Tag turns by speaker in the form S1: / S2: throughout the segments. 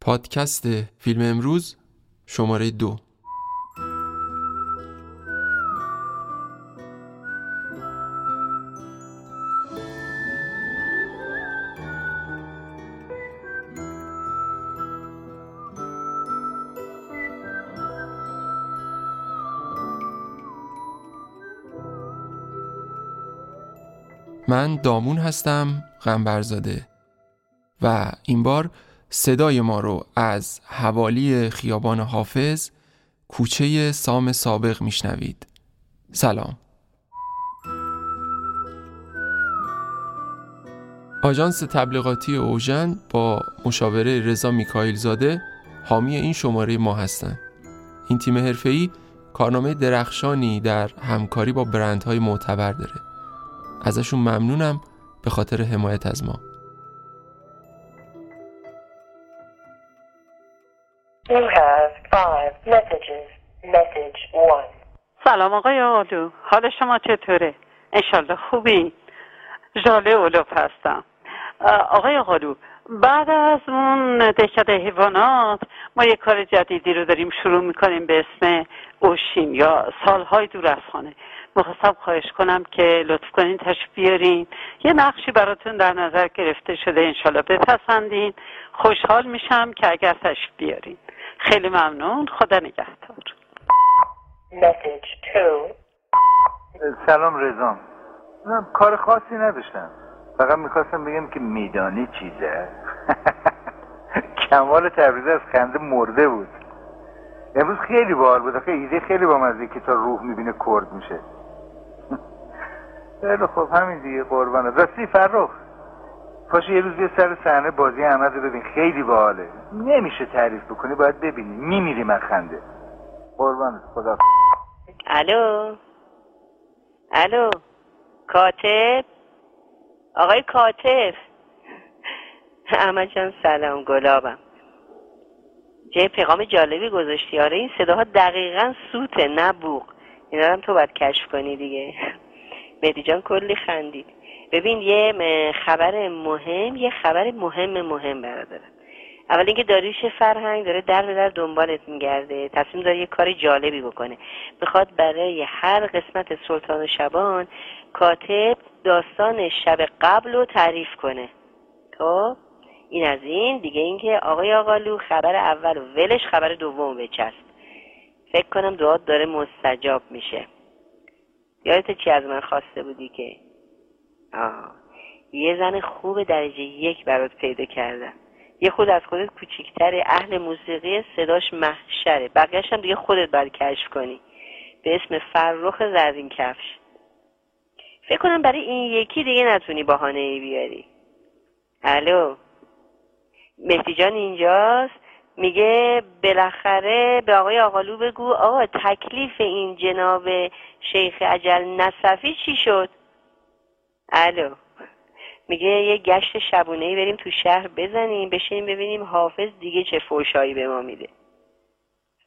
S1: پادکست فیلم امروز شماره دو. من دامون هستم غنبرزاده و این بار صدای ما رو از حوالی خیابان حافظ کوچه سام سابق میشنوید سلام آژانس تبلیغاتی اوژن با مشاوره رضا میکائیل زاده حامی این شماره ما هستند. این تیم حرفه‌ای کارنامه درخشانی در همکاری با برندهای معتبر داره. ازشون ممنونم به خاطر حمایت از ما.
S2: سلام آقای آقالو حال شما چطوره؟ انشالله خوبی؟ ژاله اولوف هستم. آقای آقالو بعد از اون دهکده حیوانات ما یه کار جدیدی رو داریم شروع می‌کنیم به اسم اوشین یا سالهای دور از خانه. می‌خواستم خواهش کنم که لطف کنین تشریف بیارین. یه نقشی براتون در نظر گرفته شده انشالله بپسندین. خوشحال میشم که اگر تشریف بیارین. خیلی ممنون. خدا نگهدار.
S3: سلام رزام من کار خاصی نداشتم. فقط می‌خواستم بگم که میدانی چیزه؟ کمال تبریزی از خنده مرده بود. امروز خیلی باحال بود. آخه ایده خیلی با مزه که تا روح می‌بینه کرد میشه. خیلی خب همین دیگه قربانه راستی فرخ پاشو یه روز بیا سر صحنه بازی احمد رو ببین. خیلی باحاله. نمیشه تعریف بکنی باید ببینی. میمیری من خنده. قربانت خدا.
S4: الو؟ الو؟ کاتب؟ آقای کاتب. احمد جان سلام گلابم. چه پیغام جالبی گذاشتی. آره این صداها دقیقا سوته نه بوق. اینا هم تو باید کشف کنی دیگه. مهدی جان کلی خندید. ببین یه خبر مهم یه خبر مهم مهم برادرم اول اینکه داریوش فرهنگ داره در به در دنبالت میگرده. تصمیم داره یه کار جالبی بکنه. می‌خواد برای هر قسمت سلطان و شبان کاتب داستان شب قبل رو تعریف کنه. خب؟ این از این. دیگه اینکه آقای آقالو خبر اول و ولش خبر دوم بچست. فکر کنم دعات داره مستجاب میشه. یادت چی از من خواسته بودی که؟ آه. یه زن خوب درجه یک برات پیدا کردم. یه خود از خودت کوچیکتره. اهل موسیقی صداش محشره. بقیهش هم دیگه خودت باید کشف کنی. به اسم فرخ زرین کفش. فکر کنم برای این یکی دیگه نتونی بهانه ای بیاری. الو. مهدی جان اینجاست. میگه بالاخره به آقای آقالو بگو آقا تکلیف این جناب شیخ عجل نصفی چی شد؟ الو. میگه یه گشت شبونه ای بریم تو شهر بزنیم بشینیم ببینیم حافظ دیگه چه فوشایی به ما میده.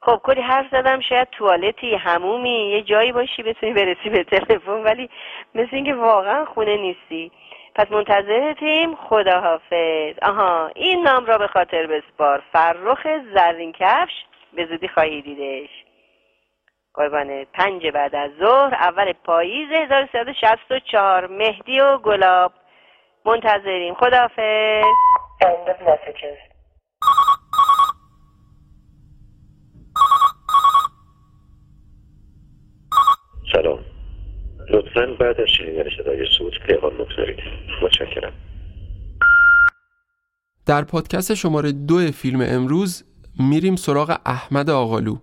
S4: خب کلی حرف زدم شاید توالتی همومی یه جایی باشی بتونی برسی به تلفن ولی مثل اینکه واقعا خونه نیستی. پس منتظرتیم. خداحافظ. آها این نام را به خاطر بسپار. فرخ زرین کفش. به زودی خواهی دیدش. قربانه پنج بعد از ظهر اول پاییز 1364 مهدی و گلاب. منتظریم. خداحافظ.
S5: End of messages.
S6: سلام. لطفا بعد از شنیدن صدای صوت پیغام بگذارید. متشکرم.
S1: در پادکست شماره دو فیلم امروز میریم سراغ احمد آقالو.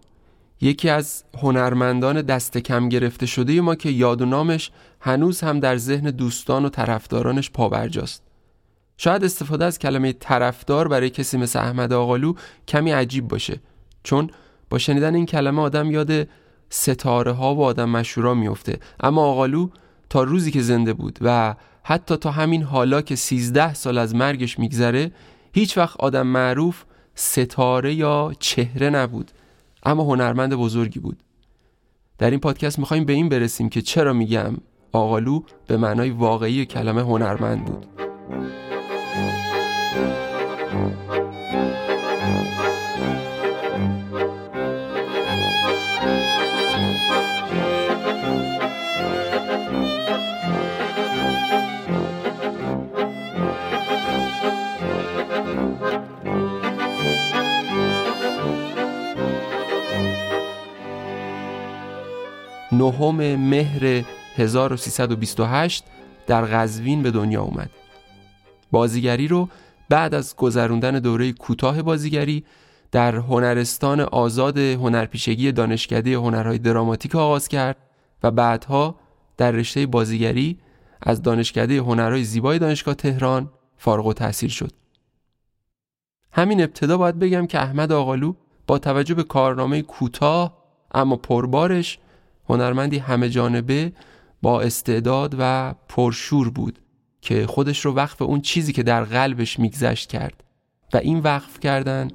S1: یکی از هنرمندان دست کم گرفته شده ما که یاد و نامش هنوز هم در ذهن دوستان و طرفدارانش پابرجاست شاید استفاده از کلمه طرفدار برای کسی مثل احمد آقالو کمی عجیب باشه چون با شنیدن این کلمه آدم یاد ستاره ها و آدم مشهورا میفته اما آقالو تا روزی که زنده بود و حتی تا همین حالا که 13 سال از مرگش میگذره هیچ وقت آدم معروف ستاره یا چهره نبود. اما هنرمند بزرگی بود. در این پادکست می‌خوایم به این برسیم که چرا میگم آقالو به معنای واقعی کلمه هنرمند بود. نهم مهر 1328 در قزوین به دنیا اومد بازیگری رو بعد از گذروندن دوره کوتاه بازیگری در هنرستان آزاد هنرپیشگی دانشکده هنرهای دراماتیک آغاز کرد و بعدها در رشته بازیگری از دانشکده هنرهای زیبای دانشگاه تهران فارغ و تحصیل شد. همین ابتدا باید بگم که احمد آقالو با توجه به کارنامه کوتاه اما پربارش هنرمندی همه جانبه با استعداد و پرشور بود که خودش رو وقف اون چیزی که در قلبش میگذشت کرد. و این وقف کردن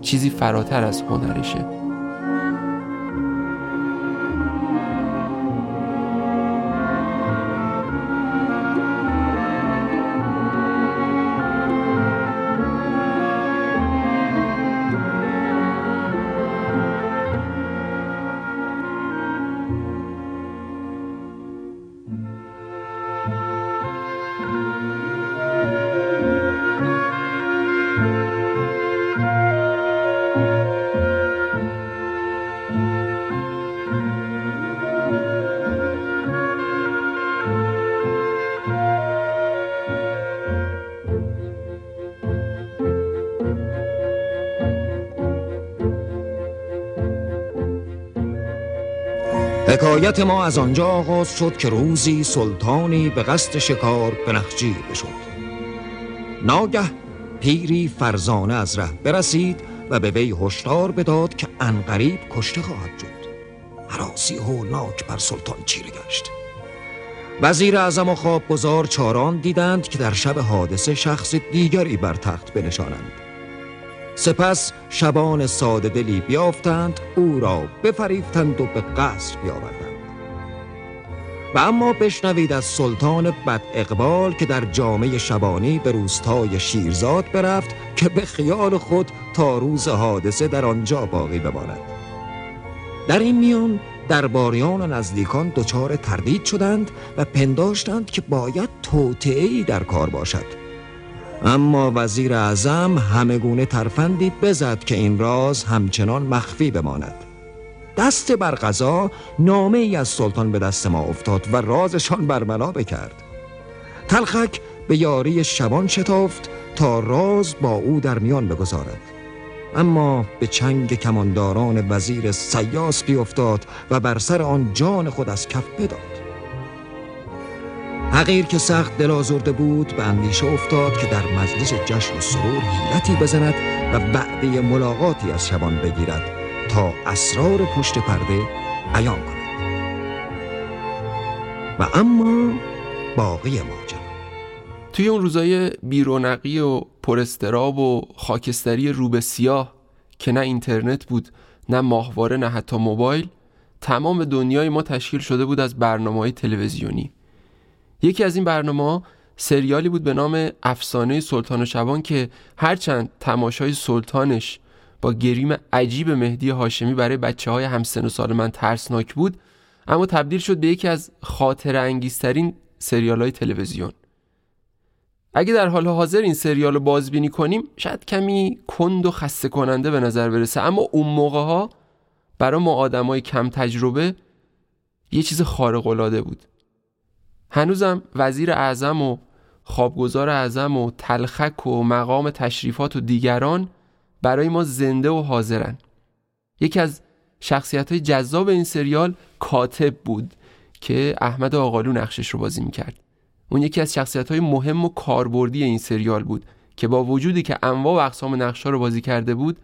S1: چیزی فراتر از هنرشه.
S7: حکایت ما از آنجا آغاز شد که روزی سلطانی به قصد شکار به نخجیر بشد. ناگه پیری فرزانه از ره برسید و به وی هشدار بداد که انقریب کشته خواهد شد. حراسی هولناک بر سلطان چیره گشت. وزیر اعظم و خوابگزار چاران دیدند که در شب حادثه شخص دیگری بر تخت بنشانند. سپس شبان ساده دلی بیافتند او را بفریفتند و به قصر بیاوردند. و اما بشنوید از سلطان بد اقبال که در جامعه شبانی به روستای شیرزاد برفت که به خیال خود تا روز حادثه در آنجا باقی بماند. در این میان درباریان و نزدیکان دچار تردید شدند و پنداشتند که باید توطئه‌ای در کار باشد. اما وزیر اعظم همه گونه ترفندی بزد که این راز همچنان مخفی بماند. دست بر قضا نامه ای از سلطان به دست ما افتاد و رازشان برملا بکرد. تلخک به یاری شبان شتافت تا راز با او در میان بگذارد. اما به چنگ کمانداران وزیر سیاس بیفتاد و بر سر آن جان خود از کف بداد. حقیر که سخت دل آزرده بود به اندیشه افتاد که در مجلس جشن و سرور حیلتی بزند و بعدی ملاقاتی از شبان بگیرد تا اسرار پشت پرده عیان کند. و اما باقی ماجرا.
S1: توی اون روزای بیرونقی و پرستراب و خاکستری روبه سیاه که نه اینترنت بود نه ماهواره نه حتی موبایل تمام دنیای ما تشکیل شده بود از برنامه های تلویزیونی. یکی از این برنامه سریالی بود به نام افسانه سلطان و شبان که هرچند تماشای سلطانش با گریم عجیب مهدی هاشمی برای بچه های همسن و سال من ترسناک بود اما تبدیل شد به یکی از خاطر انگیزترین سریال های تلویزیون. اگه در حال حاضر این سریال رو بازبینی کنیم شاید کمی کند و خسته کننده به نظر برسه اما اون موقع ها برای ما آدمای کم تجربه یه چیز خارق العاده بود. هنوزم وزیر اعظم و خوابگزار اعظم و تلخک و مقام تشریفات و دیگران برای ما زنده و حاضرن. یکی از شخصیت های جذاب این سریال کاتب بود که احمد آقالو نقشش رو بازی می‌کرد. اون یکی از شخصیت های مهم و کاربردی این سریال بود که با وجودی که انواع و اقسام نقش رو بازی کرده بود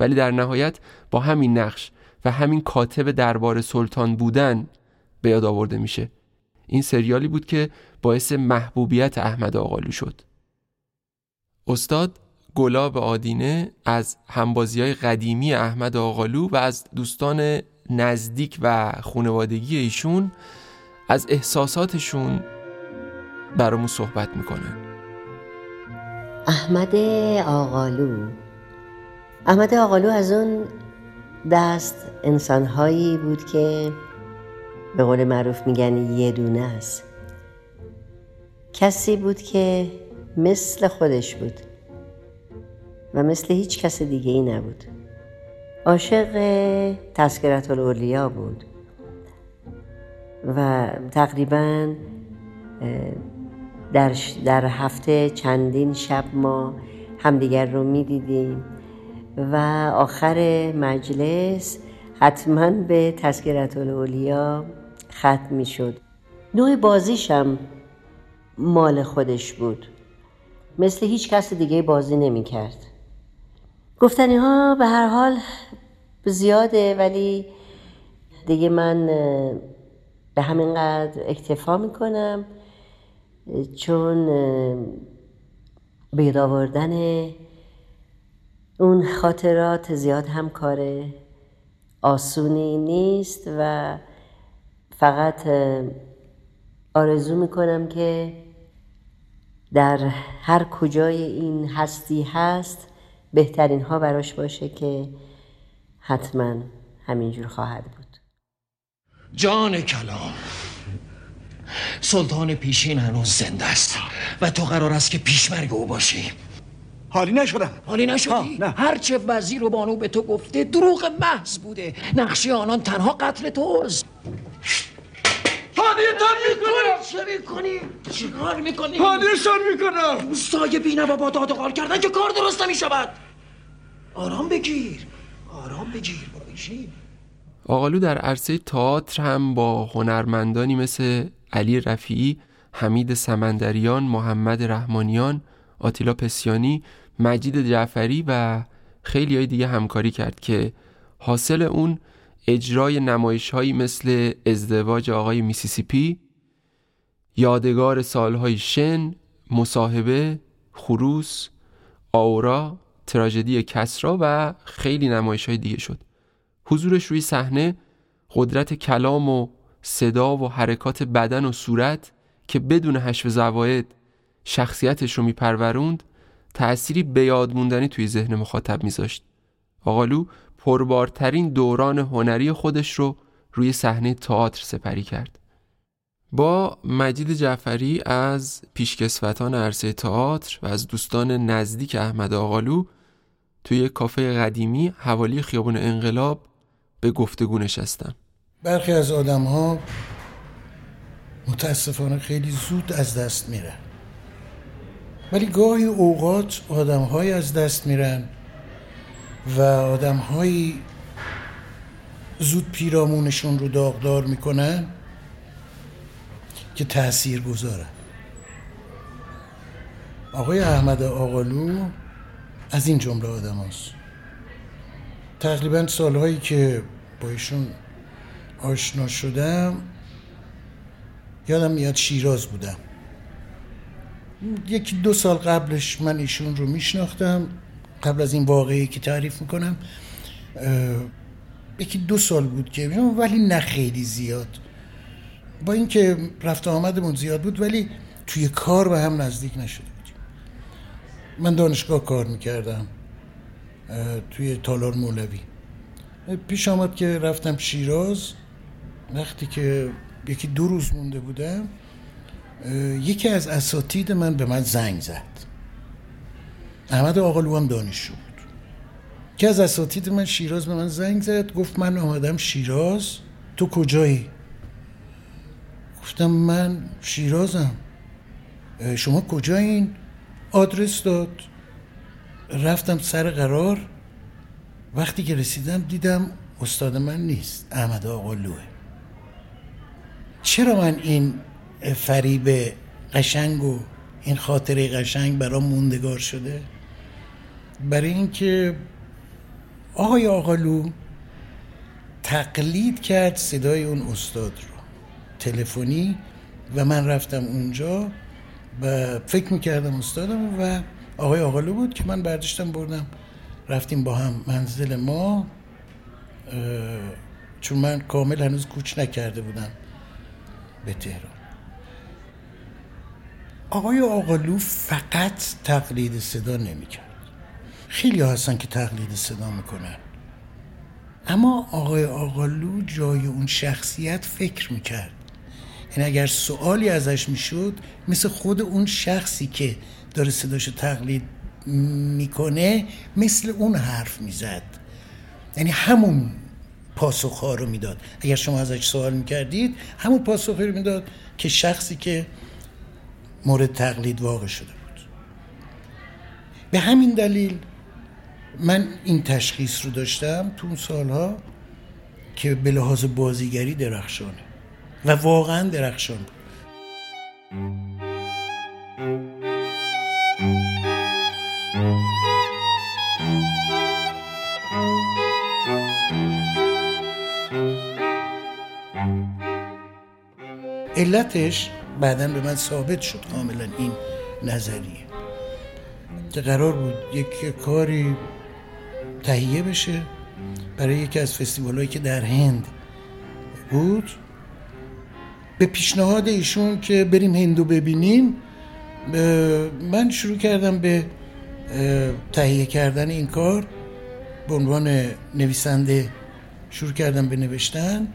S1: ولی در نهایت با همین نقش و همین کاتب دربار سلطان بودن به یاد آورده میشه. این سریالی بود که باعث محبوبیت احمد آقالو شد. استاد گلاب آدینه از همبازی های قدیمی احمد آقالو و از دوستان نزدیک و خانوادگی ایشون از احساساتشون برامون صحبت می‌کنن.
S8: احمد آقالو. احمد آقالو از اون دست انسانهایی بود که به قول معروف میگن یه دونه است. کسی بود که مثل خودش بود و مثل هیچ کس دیگه ای نبود. عاشق تذکرت الاولیا بود و تقریبا در, در هفته چندین شب ما همدیگر رو می‌دیدیم و آخر مجلس حتما به تذکرت الاولیا ختم می شد نوع بازیشم مال خودش بود. مثل هیچ کس دیگه بازی نمی کرد گفتنی ها به هر حال زیاده ولی دیگه من به همین قدر اکتفا می‌کنم چون به آوردن اون خاطرات زیاد هم کار آسونی نیست و فقط آرزو می‌کنم که در هر کجای این هستی هست بهترین ها براش باشه که حتما همینجور خواهد بود.
S7: جان کلام سلطان پیشین هنوز زنده است و تو قرار است که پیشمرگ او باشی.
S9: حالی نشدم.
S7: حالی نشدی؟ نه. هرچه وزیر و بانو به تو گفته دروغ محض بوده. نقشی آنان تنها قتل توست.
S9: حالیتان می‌کنم.
S7: چه می‌کنی؟ چی کار می‌کنی؟
S9: حالیشان می‌کنم.
S7: سایه بینه و با داد و قال کردن که کار درست نمی‌شود. آرام بگیر. آرام بگیر بایشی
S1: آقالو در عرصه تئاتر هم با هنرمندانی مثل علی رفیعی، حمید سمندریان، محمد رحمانیان، آتیلا پسیانی، مجید جعفری و خیلی های دیگه همکاری کرد که حاصل اون اجرای نمایش هایی مثل ازدواج آقای میسیسیپی یادگار سالهای شن مصاحبه خروس آورا تراژدی کسرا و خیلی نمایش های دیگه شد. حضورش روی صحنه قدرت کلام و صدا و حرکات بدن و صورت که بدون حشو زواید شخصیتش رو میپروروند تأثیری به یاد موندنی توی ذهن مخاطب میذاشت. آقالو پربارترین دوران هنری خودش رو روی صحنه تئاتر سپری کرد. با مجید جعفری از پیشکسوتان عرصه تئاتر و از دوستان نزدیک احمد آقالو توی کافه قدیمی حوالی خیابان انقلاب به گفتگو نشستم
S10: برخی از آدم ها متاسفانه خیلی زود از دست میرن. ولی گاهی اوقات آدم های از دست میرن و آدم های زود پیرامونشون رو داغدار می‌کنن که تأثیر گذارن آقای احمد آقالو از این جمله آدم هست. تقریبا سالهایی که با ایشون آشنا شدم یادم میاد شیراز بودم. یکی دو سال قبلش من ایشون رو میشناختم. قبل از این واقعی که تعریف می‌کنم یکی دو سال بود که ولی نه خیلی زیاد. با اینکه رفت آمدمون زیاد بود ولی توی کار به هم نزدیک نشده بودیم. من دانشگاه کار می‌کردم توی تالار مولوی. پیش آمد که رفتم شیراز. وقتی که یکی دو روز مونده بودم یکی از اساتید من به من زنگ زد. احمد آقالو هم دانشجو بود. که از اساتید من شیراز به من زنگ زد گفت من آمدم شیراز. تو کجایی؟ گفتم من شیرازم. شما کجایین؟ آدرس داد. رفتم سر قرار. وقتی که رسیدم دیدم استاد من نیست احمد آقالوه چرا من این فریب قشنگ و این خاطره قشنگ برام موندگار شده؟ برای اینکه آقای آقالو تقلید کرد صدای اون استاد رو. تلفنی و من رفتم اونجا و فکر می‌کردم استادم و آقای آقالو بود که من برداشتم بردم. رفتیم با هم منزل ما. چون من کامل هنوز کوچ نکرده بودم به تهران. آقای آقالو فقط تقلید صدا نمی‌کرد. خیلی هستن که تقلید صدا می‌کنن. اما آقای آقالو جای اون شخصیت فکر می‌کرد. یعنی اگر سوالی ازش می‌شد مثل خود اون شخصی که داره صداشو تقلید می‌کنه مثل اون حرف می‌زد. یعنی همون پاسخ رو می‌داد. اگر شما ازش سوال می‌کردید همون پاسخی رو می‌داد که شخصی که مورد تقلید واقع شده بود. به همین دلیل من این تشخیص رو داشتم تو اون سالها که به لحاظ بازیگری درخشانه. و واقعا درخشان بود. علتش بعدا به من ثابت شد کاملا این نظریه. که قرار بود یک کاری تهیه بشه برای یکی از فستیوال هایی که در هند بود. به پیشنهاد ایشون که بریم هندو ببینیم من شروع کردم به تهیه کردن این کار. به عنوان نویسنده شروع کردم به نوشتن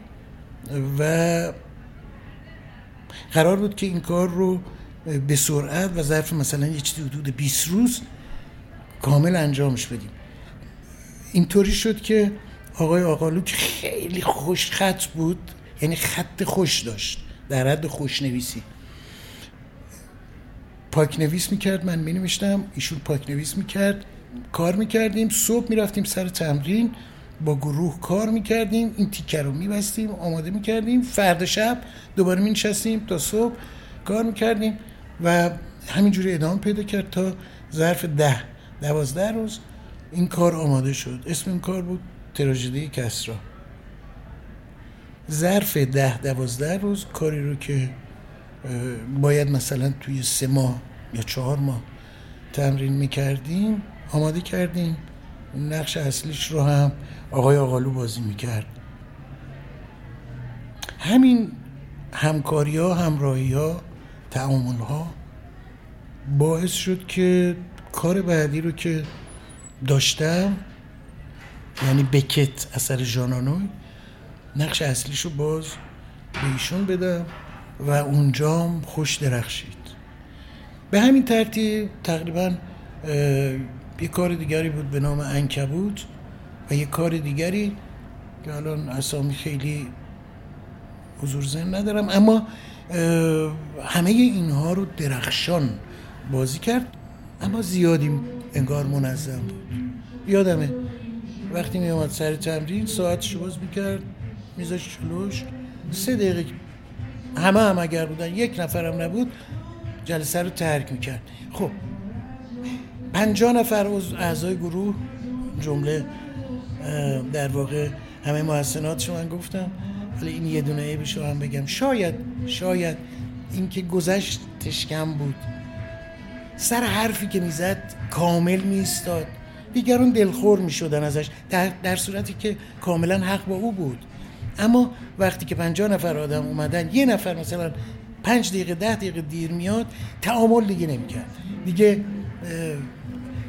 S10: و قرار بود که این کار رو به سرعت و ظرف مثلا یه چیزی حدود 20 روز کامل انجامش بدیم. اینطوری شد که آقای آقالو که خیلی خوش خط بود یعنی خط خوش داشت در حد خوش نویسی پاک نویس می‌کرد من می نوشتم ایشون پاک نویس می‌کرد کار می‌کردیم صبح می‌رفتیم سر تمرین با گروه کار می‌کردیم این تیکه رو میبستیم آماده می‌کردیم فرد شب دوباره مینشستیم تا صبح کار می‌کردیم و همینجوری ادامه پیدا کرد تا ظرف ده دوازده روز. این کار آماده شد. اسم این کار بود تراژدی کسرا. ظرف ده دوازده روز کاری رو که باید مثلا توی سه ماه یا چهار ماه تمرین می‌کردیم آماده کردیم. نقش اصلیش رو هم آقای آقالو بازی می‌کرد. همین همکاری ها همراهی ها تعامل ها باعث شد که کار بعدی رو که داشتم یعنی بکت اثر ژانانوی. نقش اصلیش رو باز به ایشون بدم و اونجام خوش درخشید. به همین ترتیب تقریبا یه کار دیگری بود به نام انکبوت و یه کار دیگری که الان اسامی خیلی حضور ذهن ندارم اما همه اینها رو درخشان بازی کرد اما زیادی انگار منظم بود. یادمه وقتی می آمد سر تمرین ساعتش باز می‌کرد میذاش جلوش. سه دقیقه همه هم اگر بودن یک نفرم نبود جلسه رو ترک می‌کرد. خب پنجاه نفر از اعضای گروه جمله در واقع همه محسنات من گفتم ولی این یه دونه عیبش هم بگم. شاید شاید اینکه گذشتش کم بود. سر حرفی که می‌زد کامل میستاد دیگران دلخور می‌شدن ازش در, در صورتی که کاملا حق با او بود. اما وقتی که پنجاه نفر آدم اومدن یه نفر مثلا پنج دقیقه ده دقیقه دیر میاد تعامل دیگه نمی‌کرد. دیگه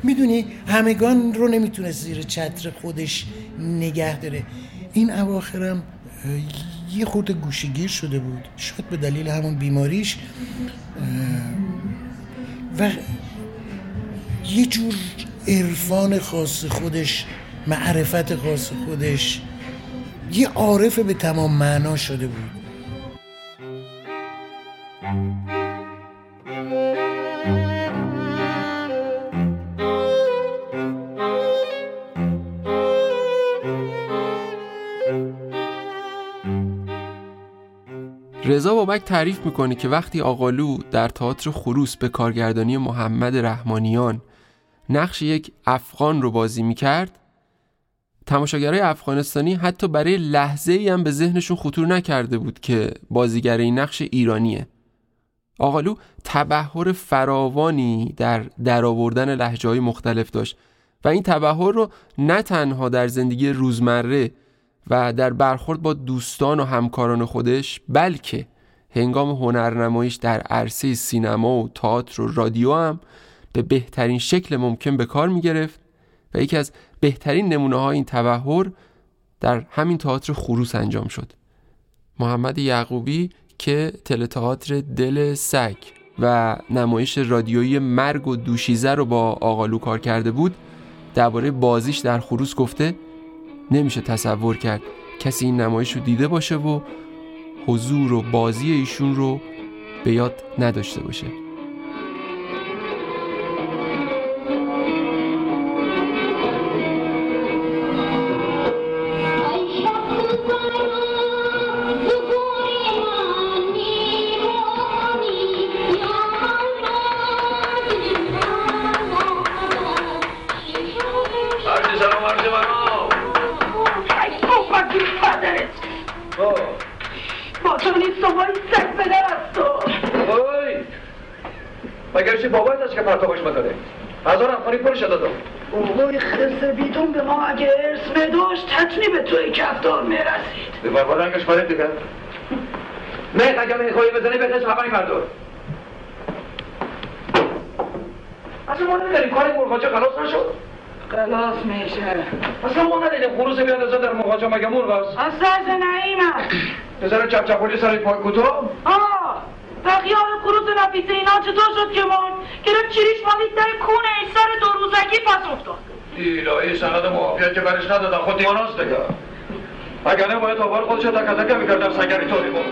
S10: می‌دونی همگان رو نمی‌تونه زیر چتر خودش نگه داره. این اواخرم یه خورده گوشگیر شده بود. شاید به دلیل همون بیماریش و یه جور عرفان خاص خودش معرفت خاص خودش یه عارف به تمام معنا شده بود.
S1: رضا بابک تعریف می‌کنه که وقتی آقالو در تئاتر خروس به کارگردانی محمد رحمانیان نقش یک افغان رو بازی می‌کرد تماشاگرای افغانستانی حتی برای لحظه ای هم به ذهنشون خطور نکرده بود که بازیگر این نقش ایرانیه. آقالو تبهر فراوانی در درآوردن لحجه های مختلف داشت و این تبهر رو نه تنها در زندگی روزمره و در برخورد با دوستان و همکاران خودش بلکه هنگام هنرنماییش در عرصه سینما و تئاتر و رادیو هم به بهترین شکل ممکن به کار می گرفت و یکی از بهترین نمونه های این تبهر در همین تئاتر خروس انجام شد. محمد یعقوبی که تئاتر دل سگ و نمایش رادیویی مرگ و دوشیزه رو با آقالو کار کرده بود درباره بازیش در خروس گفته نمیشه تصور کرد کسی این نمایش رو دیده باشه و حضور و بازی ایشون رو به یاد نداشته باشه.
S11: فرید دیگه. نه اگر میخوایی بزنی به قسم همه مردم اصلا ما نداریم کاری مرغاچه خلاص نشد
S9: خلاص میشه.
S11: اصلا ما نداریم. خروس بیاندازه در مرغاچه مگه مرغ است
S9: از سرز نعیمم
S11: بذاره چپ چپولی سر پای کوتاه
S9: آه بقیه کروز نفیسه اینا چطور شد که مرد گرفت چیریش مالید در کونه سر دو روزگی پس افتاد؟
S11: الهی سند معافیت که برش ندادن. خود دیواناست دیگه. اگر نه باید آبار خودش رو تکه تکه می‌کرد در سگری طوری بود.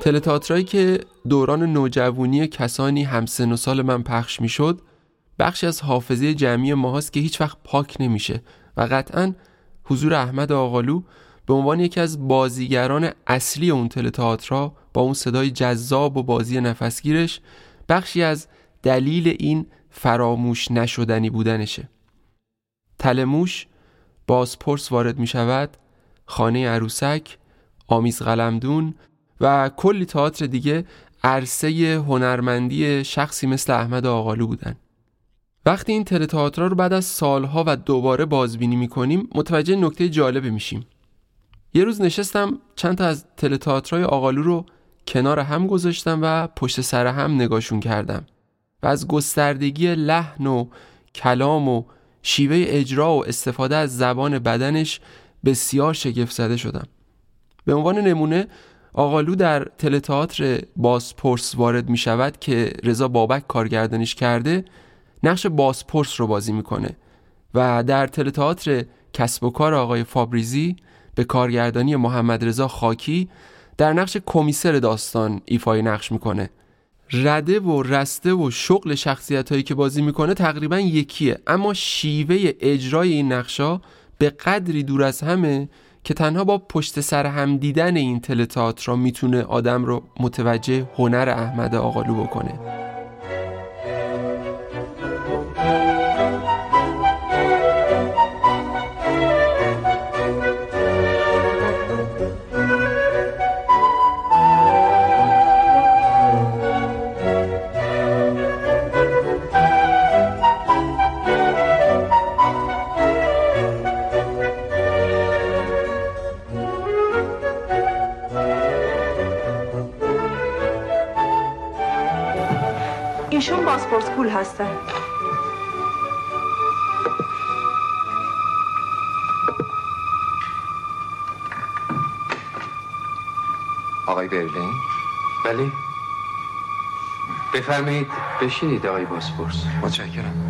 S1: تلتاترایی که دوران نوجوانی کسانی همسن و سال من پخش می‌شد بخشی از حافظه جمعی ماهاست که هیچ وقت پاک نمیشه و قطعا حضور احمد آقالو به عنوان یکی از بازیگران اصلی اون تلتئاترا با اون صدای جذاب و بازی نفسگیرش بخشی از دلیل این فراموش نشدنی بودنشه. تلموش بازپرس وارد می شود خانه عروسک آمیز قلمدون و کلی تئاتر دیگه عرصه هنرمندی شخصی مثل احمد آقالو بودن. وقتی این تئاترها رو بعد از سالها و دوباره بازبینی می‌کنیم متوجه نکته جالبی میشیم. یه روز نشستم چند تا از تئاترهای آقالو رو کنار هم گذاشتم و پشت سر هم نگاشون کردم. و از گستردگی لحن و کلام و شیوه اجرا و استفاده از زبان بدنش بسیار شگفت زده شدم. به عنوان نمونه آقالو در تلتئاتر بازپرس وارد می شود که رضا بابک کارگردانیش کرده نقش بازپرس رو بازی می‌کنه و در تلتئاتر کسب و کار آقای فابریزی به کارگردانی محمد رضا خاکی در نقش کمیسر داستان ایفای نقش می‌کنه. رده و رسته و شغل شخصیت هایی که بازی می‌کنه تقریبا یکیه. اما شیوه اجرای این نقشا به قدری دور از همه که تنها با پشت سر هم دیدن این تلتئاتر می‌تونه آدم رو متوجه هنر احمد آقالو بکنه.
S12: هستن
S13: آقای برلین؟ بله. بفرمایید بشینید آقای باسپورس.
S14: متشکرم.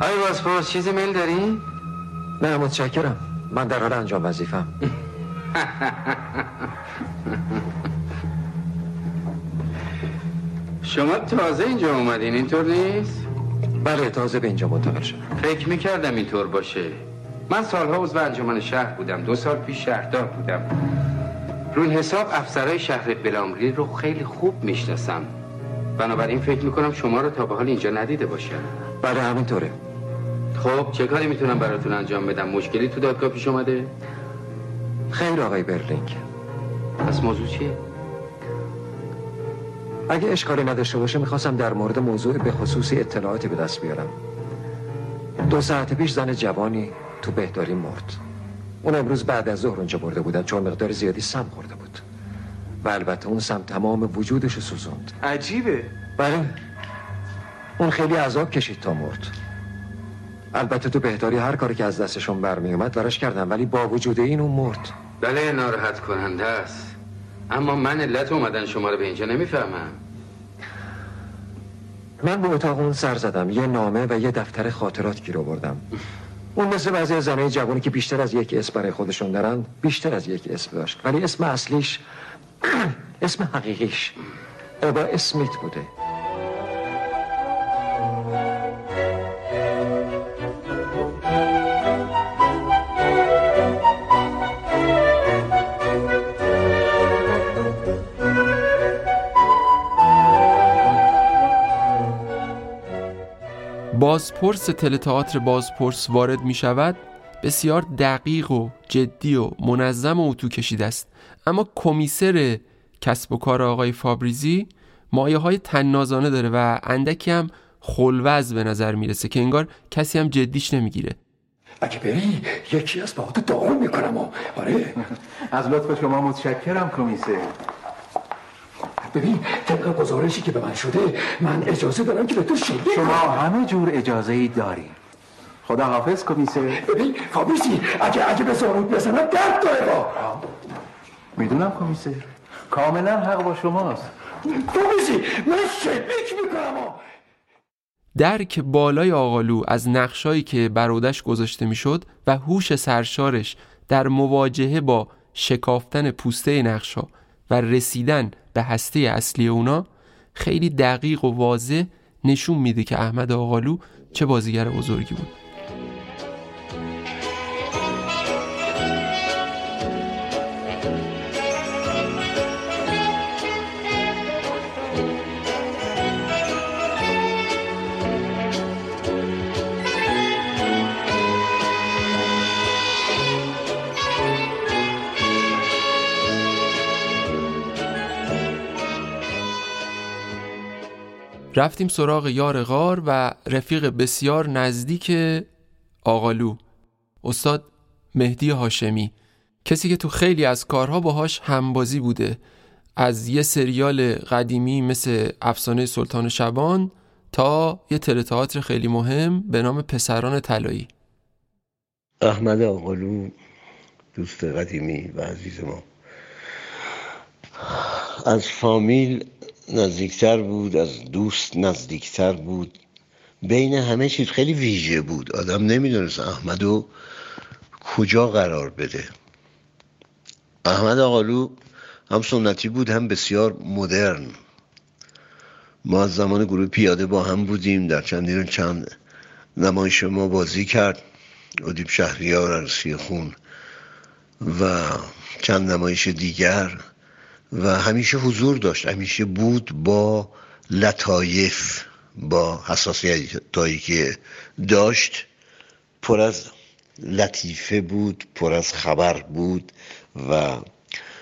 S13: آقای باسپورس چیزی میل داری؟
S14: نه متشکرم. من در حال انجام وظیفم.
S13: شما تازه اینجا اومدین اینطور نیست؟
S14: بله تازه به اینجا منتقل شدم.
S13: فکر می‌کردم اینطور باشه. من سالها عضو انجمن شهر بودم دو سال پیش شهردار بودم. روی حساب افسرهای شهر بلامری رو خیلی خوب می‌شناسم. بنابراین فکر می‌کنم شما رو تا به حال اینجا ندیده باشم.
S14: بله همینطوره.
S13: خب چه کاری می‌تونم براتون انجام بدم؟ مشکلی تو دادگاه پیش اومده؟
S14: خیر آقای برلینگ
S13: پس موضوع چیه؟
S14: اگه اشکالی نداشته باشه می‌خواستم در مورد موضوع به خصوصی اطلاعاتی به دست بیارم. دو ساعت پیش زن جوانی تو بهداری مرد. اون امروز بعد از ظهر اونجا برده بودن چون مقدار زیادی سم خورده بود. و البته اون سم تمام وجودش رو سوزوند.
S13: عجیبه.
S14: بله. اون خیلی عذاب کشید تا مرد. البته تو بهداری هر کاری که از دستشون برمی اومد براش کردم ولی با وجود این اون مرد.
S13: بله ناراحت کننده است. اما من علت اومدن شما رو به اینجا نمی‌فهمم.
S15: من به اتاق اون سر زدم. یه نامه و یه دفتر خاطرات گیر آوردم. اون مثل بعضی از زنهای جوانی که بیشتر از یک اسم برای خودشون دارن بیشتر از یک اسم داشت. ولی اسم اصلیش اسم حقیقیش ابا اسمیت بوده.
S1: بازپرس تلتئاتر بازپرس وارد می شود بسیار دقیق و جدی و منظم و اتو کشیده است. اما کمیسر کسب و کار آقای فابریزی مایه های تنازانه داره و اندکی هم خلوز به نظر می‌رسه که انگار کسی هم جدیش نمی‌گیره.
S14: اگه بری یکی از باهات داغون می‌کنم و آره.
S16: از لطف شما متشکرم کمیسر.
S14: ببین طبق گزارشی که به من شده من اجازه دارم که به تو شده
S16: شما همه جور اجازه ای داری. خدا حافظ کمیسر
S14: ببین فابریسی اگه اگه به زارود بزنم درد داره با.
S16: می‌دونم کمیسر کاملا حق با شماست.
S14: فابریسی من شلیک می‌کنم
S1: درک بالای آقالو از نقشایی که برودش گذاشته می‌شد و هوش سرشارش در مواجهه با شکافتن پوسته نقشا و رسیدن به هسته اصلی اونا خیلی دقیق و واضح نشون میده که احمد آقالو چه بازیگر بزرگی بود. رفتیم سراغ یار غار و رفیق بسیار نزدیک آقالو استاد مهدی هاشمی. کسی که تو خیلی از کارها باهاش همبازی بوده. از یه سریال قدیمی مثل افسانه سلطان شبان تا یه تئاتر خیلی مهم به نام پسران طلایی.
S17: احمد آقالو دوست قدیمی و عزیز ما. از فامیل نزدیکتر بود از دوست نزدیکتر بود. بین همه چیز خیلی ویژه بود. آدم نمی‌دونست احمدو کجا قرار بده. احمد آقالو هم سنتی بود هم بسیار مدرن. ما از زمان گروه پیاده با هم بودیم. در چندین چند نمایش ما بازی کرد. ادیب شهریار عرصی خون و چند نمایش دیگر. و همیشه حضور داشت همیشه بود با لطایف با حساسیت که داشت. پر از لطیفه بود پر از خبر بود و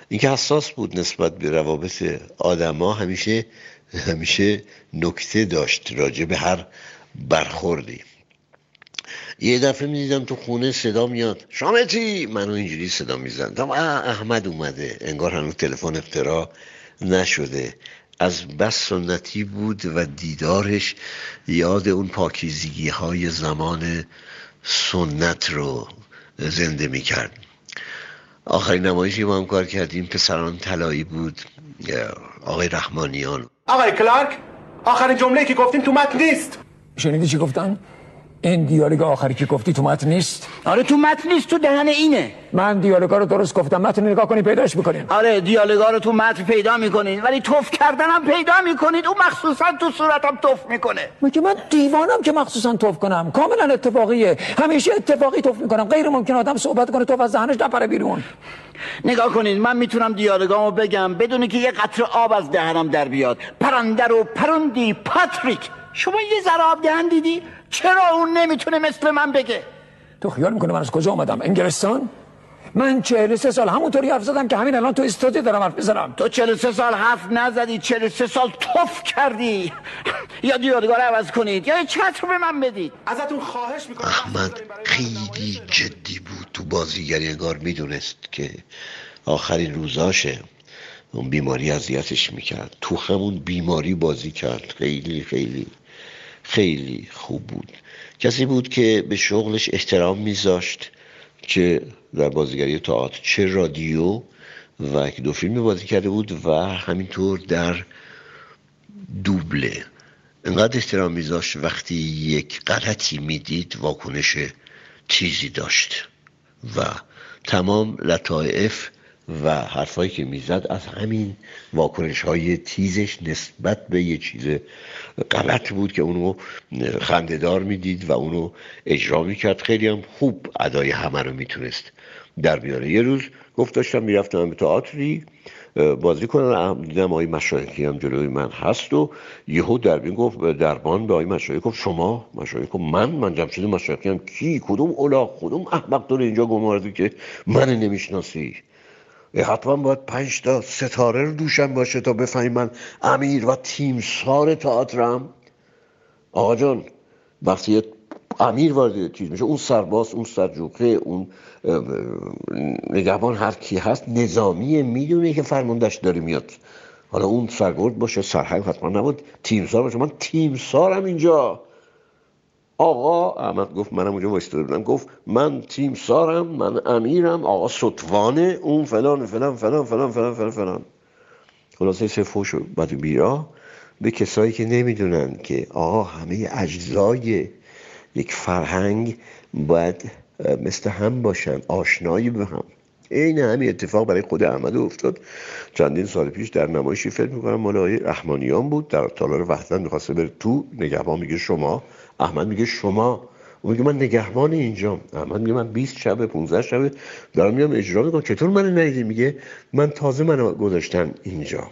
S17: اینکه حساس بود نسبت به روابط آدما همیشه همیشه نکته داشت راجع به هر برخوردی. یه دفعه می‌دیدم تو خونه صدا میاد. شامتی! منو اینجوری صدا میزن تا احمد اومده. انگار هنوز تلفن افترا نشده. از بس سنتی بود و دیدارش یاد اون پاکیزگی های زمان سنت رو زنده می‌کرد. آخرین نمایشی ما هم کار کردیم پسران طلایی بود. آقای رحمانیان.
S18: آقای کلارک آخرین جمله که گفتیم تو متن نیست.
S14: شنیدی چی گفتن؟ این دیالوگ آخری که گفتی تو متن نیست؟
S19: آره تو متن نیست تو دهن اینه.
S14: من دیالوگا رو درست گفتم متن نگاه کنی پیداش می‌کنین
S19: آره دیالوگا رو تو متن پیدا می‌کنین ولی توف کردنم پیدا می‌کنید اون مخصوصا تو صورتم توف می‌کنه.
S14: میگه من دیوانم که مخصوصا توف کنم؟ کاملا اتفاقیه. همیشه اتفاقی توف می‌کنم. غیر ممکن آدم صحبت کنه توف از ذهنش نپره بیرون.
S19: نگاه کنید من می‌تونم دیالوگامو بگم بدون که یه قطره آب از دهنم در بیاد. پرنده رو پروندی پاتریک. شما یه ذره آب دهن دیدی؟ چرا اون نمی‌تونه مثل من بگه؟
S14: تو خیال می‌کنه من از کجا آمدم انگلستان؟ من چهل سه سال همونطوری حرف زدم که همین الان تو استودیو دارم حرف بزنم
S19: تو چهل سه سال حرف نزدی چهل سه سال توف کردی. یا دیادگار عوض کنید یا چتر به من بدید.
S18: ازتون خواهش می‌کنم.
S17: احمد خیلی جدی بود تو بازیگری انگار می‌دونست که آخرین روزاشه. اون بیماری اذیتش می‌کرد. تو همون بیماری بازی کرد. خیلی خیلی. خیلی خوب بود. کسی بود که به شغلش احترام میذاشت که در بازیگری تئاتر چه رادیو و یک دو فیلم بازی کرده بود و همینطور در دوبله. انقدر احترام میذاشت وقتی یک غلطی می‌دید واکنش چیزی داشت و تمام لطائف و حرفایی که می‌زد از همین واکنش های تیزش نسبت به یه چیز غلط بود که اونو خندهدار می‌دید و اونو اجرا می‌کرد. خیلی هم خوب ادای همه رو می‌تونست در بیاره. یه روز گفت داشتم می‌رفتم به تئاتری بازی کنن. دیدم آقای مشایخی هم جلوی من هست و یهو دربین گفت دربان به آقای مشایخ گفت شما؟ مشایخ گفت من؟ من جمشید مشایخی هم کی؟ کدوم اولا کدوم احمق داره اینجا گماردی که من نمی‌شناسی؟ حتما باید پنج تا ستاره رو دوشم باشه تا بفهمی من امیر و تیمسار تئاترم. آقا جان وقتی امیر وارد چیز میشه اون سرباز اون سرجوقه اون نگهبان هر کی هست نظامیه می‌دونه که فرماندهش داره میاد. حالا اون سرگرد باشه سرهنگ حتما نبود تیمسار باشه. من تیمسارم اینجا. آقا احمد گفت منم اونجا وایستاده بودم. گفت من تیم سارم من امیرم آقا سطوانه اون فلان فلان فلان فلان فلان فلان فلان. خلاصه سه فوش بعد بیرا به کسایی که نمی‌دونن که آقا همه اجزای یک فرهنگ باید مثل هم باشن آشنایی به هم. این همین اتفاق برای خود احمد افتاد. چندین سال پیش در نمایشی فکر می‌کنم مال آقای رحمانیان بود. در تالار وحدت می‌خواسته بره تو نگهبان میگه شما احمد میگه شما و میگه من نگهبان اینجام. احمد میگه من 20 شب 15 شب دارم میام اجرا می‌کنم. چطور من ندیدی؟ میگه من تازه منو گذاشتن اینجا.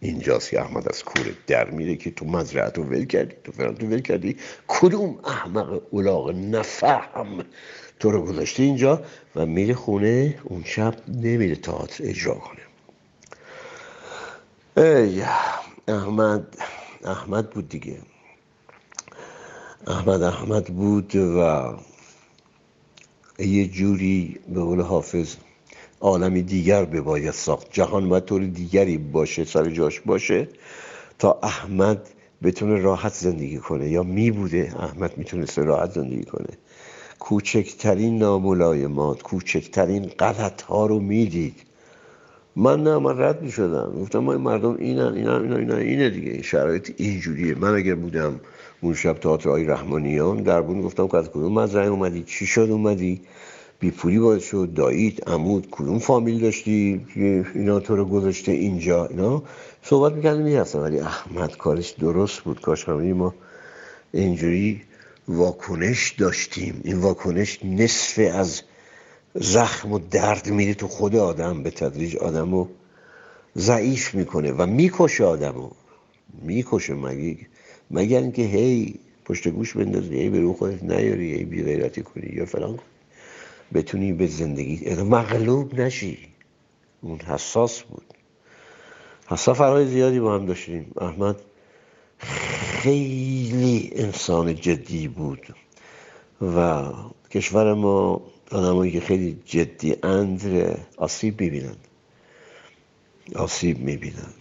S17: اینجاست که احمد از کوره در میره که تو مزرعت رو ول کردی تو فران تو ول کردی. کدوم احمق اولاغ نفهم تو رو گذاشته اینجا و میره خونه اون شب نمیره تئاتر اجرا کنه. ای احمد احمد بود دیگه. احمد احمد بود و یه جوری به قول حافظ عالمی دیگر به باید ساخت. جهان باید طور دیگری باشه سر جاش باشه تا احمد بتونه راحت زندگی کنه. یا می بوده احمد می‌تونسته راحت زندگی کنه. کوچکترین ناملایمات کوچکترین غلط ها رو می‌دید. من نه من رد می شدم گفتم ما مردم اینن اینا اینا اینا اینه دیگه. این شرایط اینجوریه. من اگر بودم اون شب تئاتر آقای رحمانیان در بون گفتم که از کدوم مزرعه اومدی؟ چی شد اومدی؟ بی پولی باید شد دایید عمود کدوم فامیل داشتی؟ اینا تو رو گذاشته اینجا اینا؟ صحبت می‌کردم می‌رفتم. ولی احمد کارش درست بود. کاش همه ما اینجوری واکنش داشتیم. این واکنش نصف از زخم و درد میره تو خود آدم. به تدریج آدم رو ضعیف می‌کنه و می‌کشه آدم رو می‌کشه مگه؟ مگر اینکه هی پشت گوش بندازی هی به رو خودت نیاری هی بی غیرتی کنی یا فلان بتونی به زندگی مغلوب نشی. اون حساس بود. حساس فرای زیادی با هم داشتیم. احمد خیلی انسان جدی بود و کشور ما آدمایی که خیلی جدی اند آسیب می‌بینن. آسیب می‌بینن.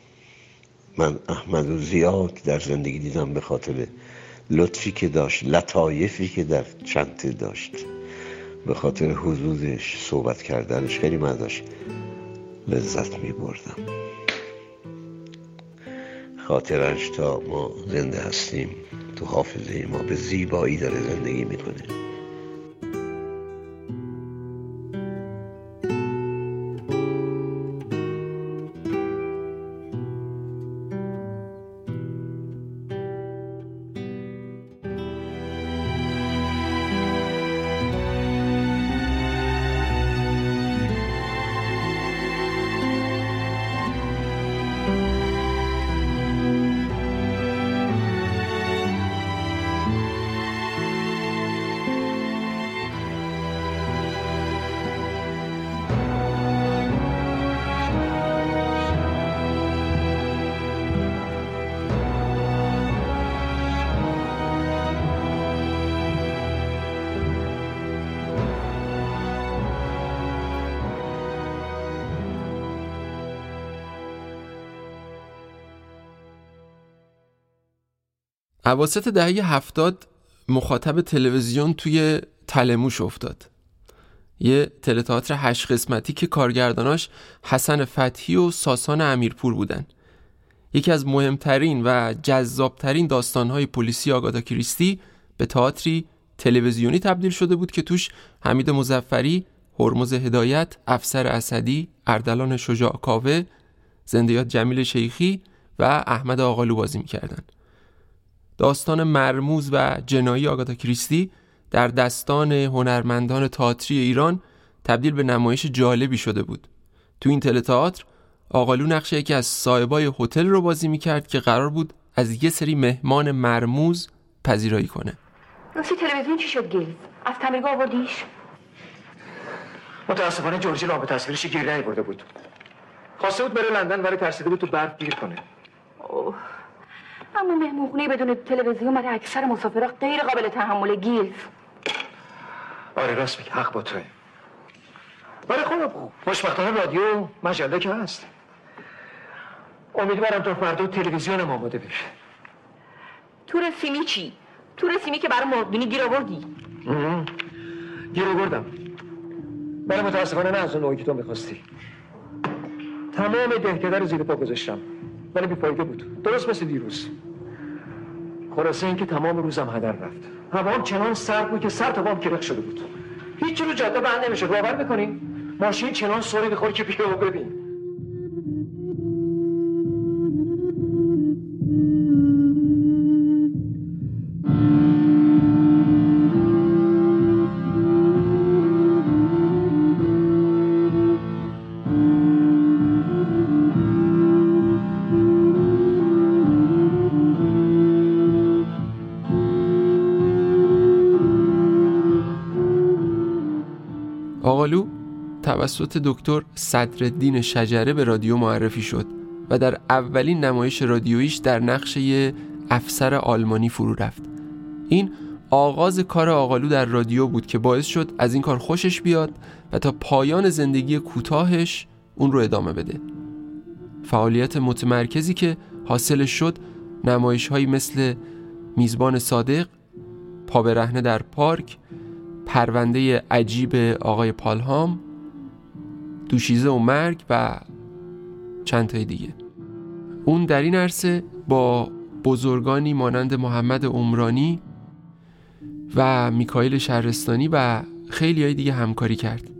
S17: من احمد و زیاد در زندگی دیدم به خاطر لطفی که داشت لطایفی که در چنته داشت. به خاطر حضورش صحبت کردنش خیلی من داشت لذت می بردم خاطرش تا ما زنده هستیم تو حافظه ما به زیبایی داره زندگی می‌کنه.
S1: عواسط دهه هفتاد مخاطب تلویزیون توی تلموش افتاد. یه تلتئاتر هشت قسمتی که کارگرداناش حسن فتحی و ساسان امیرپور بودن. یکی از مهمترین و جذابترین داستانهای پلیسی آگاتا کریستی به تئاتری تلویزیونی تبدیل شده بود که توش حمید مزفری، هرمز هدایت، افسر اسدی، اردلان شجاع کاوه، زندیات جمیل شیخی و احمد آقالو بازی می‌کردن. داستان مرموز و جنایی آگاتا کریستی در دستان هنرمندان تئاتری ایران تبدیل به نمایش جالبی شده بود تو این تئاتر آقالو نقش یکی از صاحبای هتل رو بازی می‌کرد که قرار بود از یه سری مهمان مرموز پذیرایی کنه
S20: راستی تلویزیون چی شد گیل؟ از تمیرگاه آوردیش؟
S14: متاسفانه جورجی را به تصویرش گیر نیورده بود خواسته بود بره لندن ولی ترسیده بود تو برف گیر کنه
S20: اوه. اما مهمونخونه بدون تلویزیون برای اکثر مسافرها غیر قابل تحمل گیل
S14: آره راست میگه. حق با توه. ولی خب خوشبختانه رادیو مجله که هست. امیدوارم تا فردا تلویزیون آماده بشه.
S20: تور سیمی چی؟ تور سیمی که برای مردونی گیر آوردی.
S14: گیر آوردم. ولی متاسفانه نه از اون نوعی که تو می‌خواستی. تمام دهکده رو زیر پا گذاشتم. ولی بیفایده بود. درست مثل دیروز. خلاصه اینکه تمام روزم هدر رفت. هوام چنان سرد بود که سر تا بام کرخ شده بود. هیچ رو جاده بند نمیشه باور می‌کنی ماشین چنان سوری می‌خوری که بیا ببین.
S1: توسط دکتر صدرالدین شجره به رادیو معرفی شد و در اولین نمایش رادیویش در نقش افسر آلمانی فرو رفت. این آغاز کار آقالو در رادیو بود که باعث شد از این کار خوشش بیاد و تا پایان زندگی کوتاهش اون رو ادامه بده. فعالیت متمرکزی که حاصل شد نمایش هایی مثل میزبان صادق پا برهنه در پارک پرونده عجیب آقای پالهام دوشیزه و مرگ و چند تای دیگه. اون در این عرصه با بزرگانی مانند محمد عمرانی و میکائیل شهرستانی و خیلی های دیگه همکاری کرد.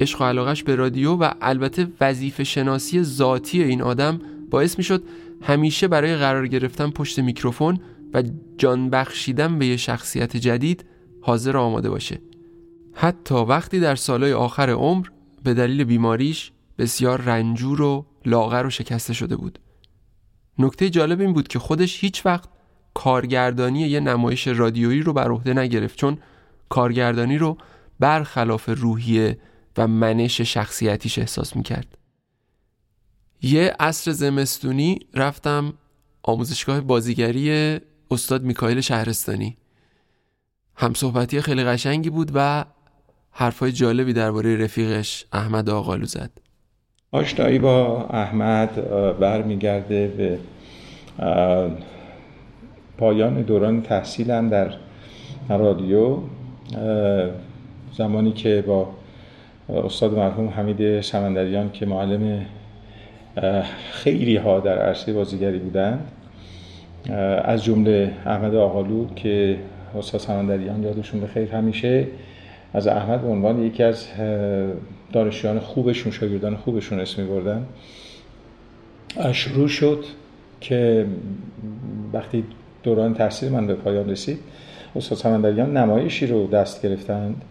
S1: عشق و علاقش به رادیو و البته وظیفه شناسی ذاتی این آدم باعث می همیشه برای قرار گرفتن پشت میکروفون و جان بخشیدن به یه شخصیت جدید حاضر آماده باشه. حتی وقتی در سالهای آخر عمر به دلیل بیماریش بسیار رنجور و لاغر و شکسته شده بود. نکته جالب این بود که خودش هیچ وقت کارگردانی یه نمایش رادیویی رو بر عهده نگرفت چون کارگردانی رو برخلاف روحیه و منش شخصیتیش احساس می‌کرد. یه عصر زمستونی رفتم آموزشگاه بازیگری استاد میکائیل شهرستانی. همصحبتی خیلی قشنگی بود و حرفای جالبی درباره رفیقش احمد آقالو زد.
S21: آشنایی با احمد برمیگرده به پایان دوران تحصیلم در رادیو. زمانی که با استاد مرحوم حمید سمندریان که معلم خیلی ها در عرصه بازیگری بودند. از جمله احمد آقالو که استاد سمندریان یادشون بخیر همیشه. از احمد به عنوان یکی از دانشجویان خوبشون شاگردان خوبشون اسم بردن شروع شد که وقتی دوران تحصیل من به پایان رسید استاد سمندریان نمایشی رو دست گرفتند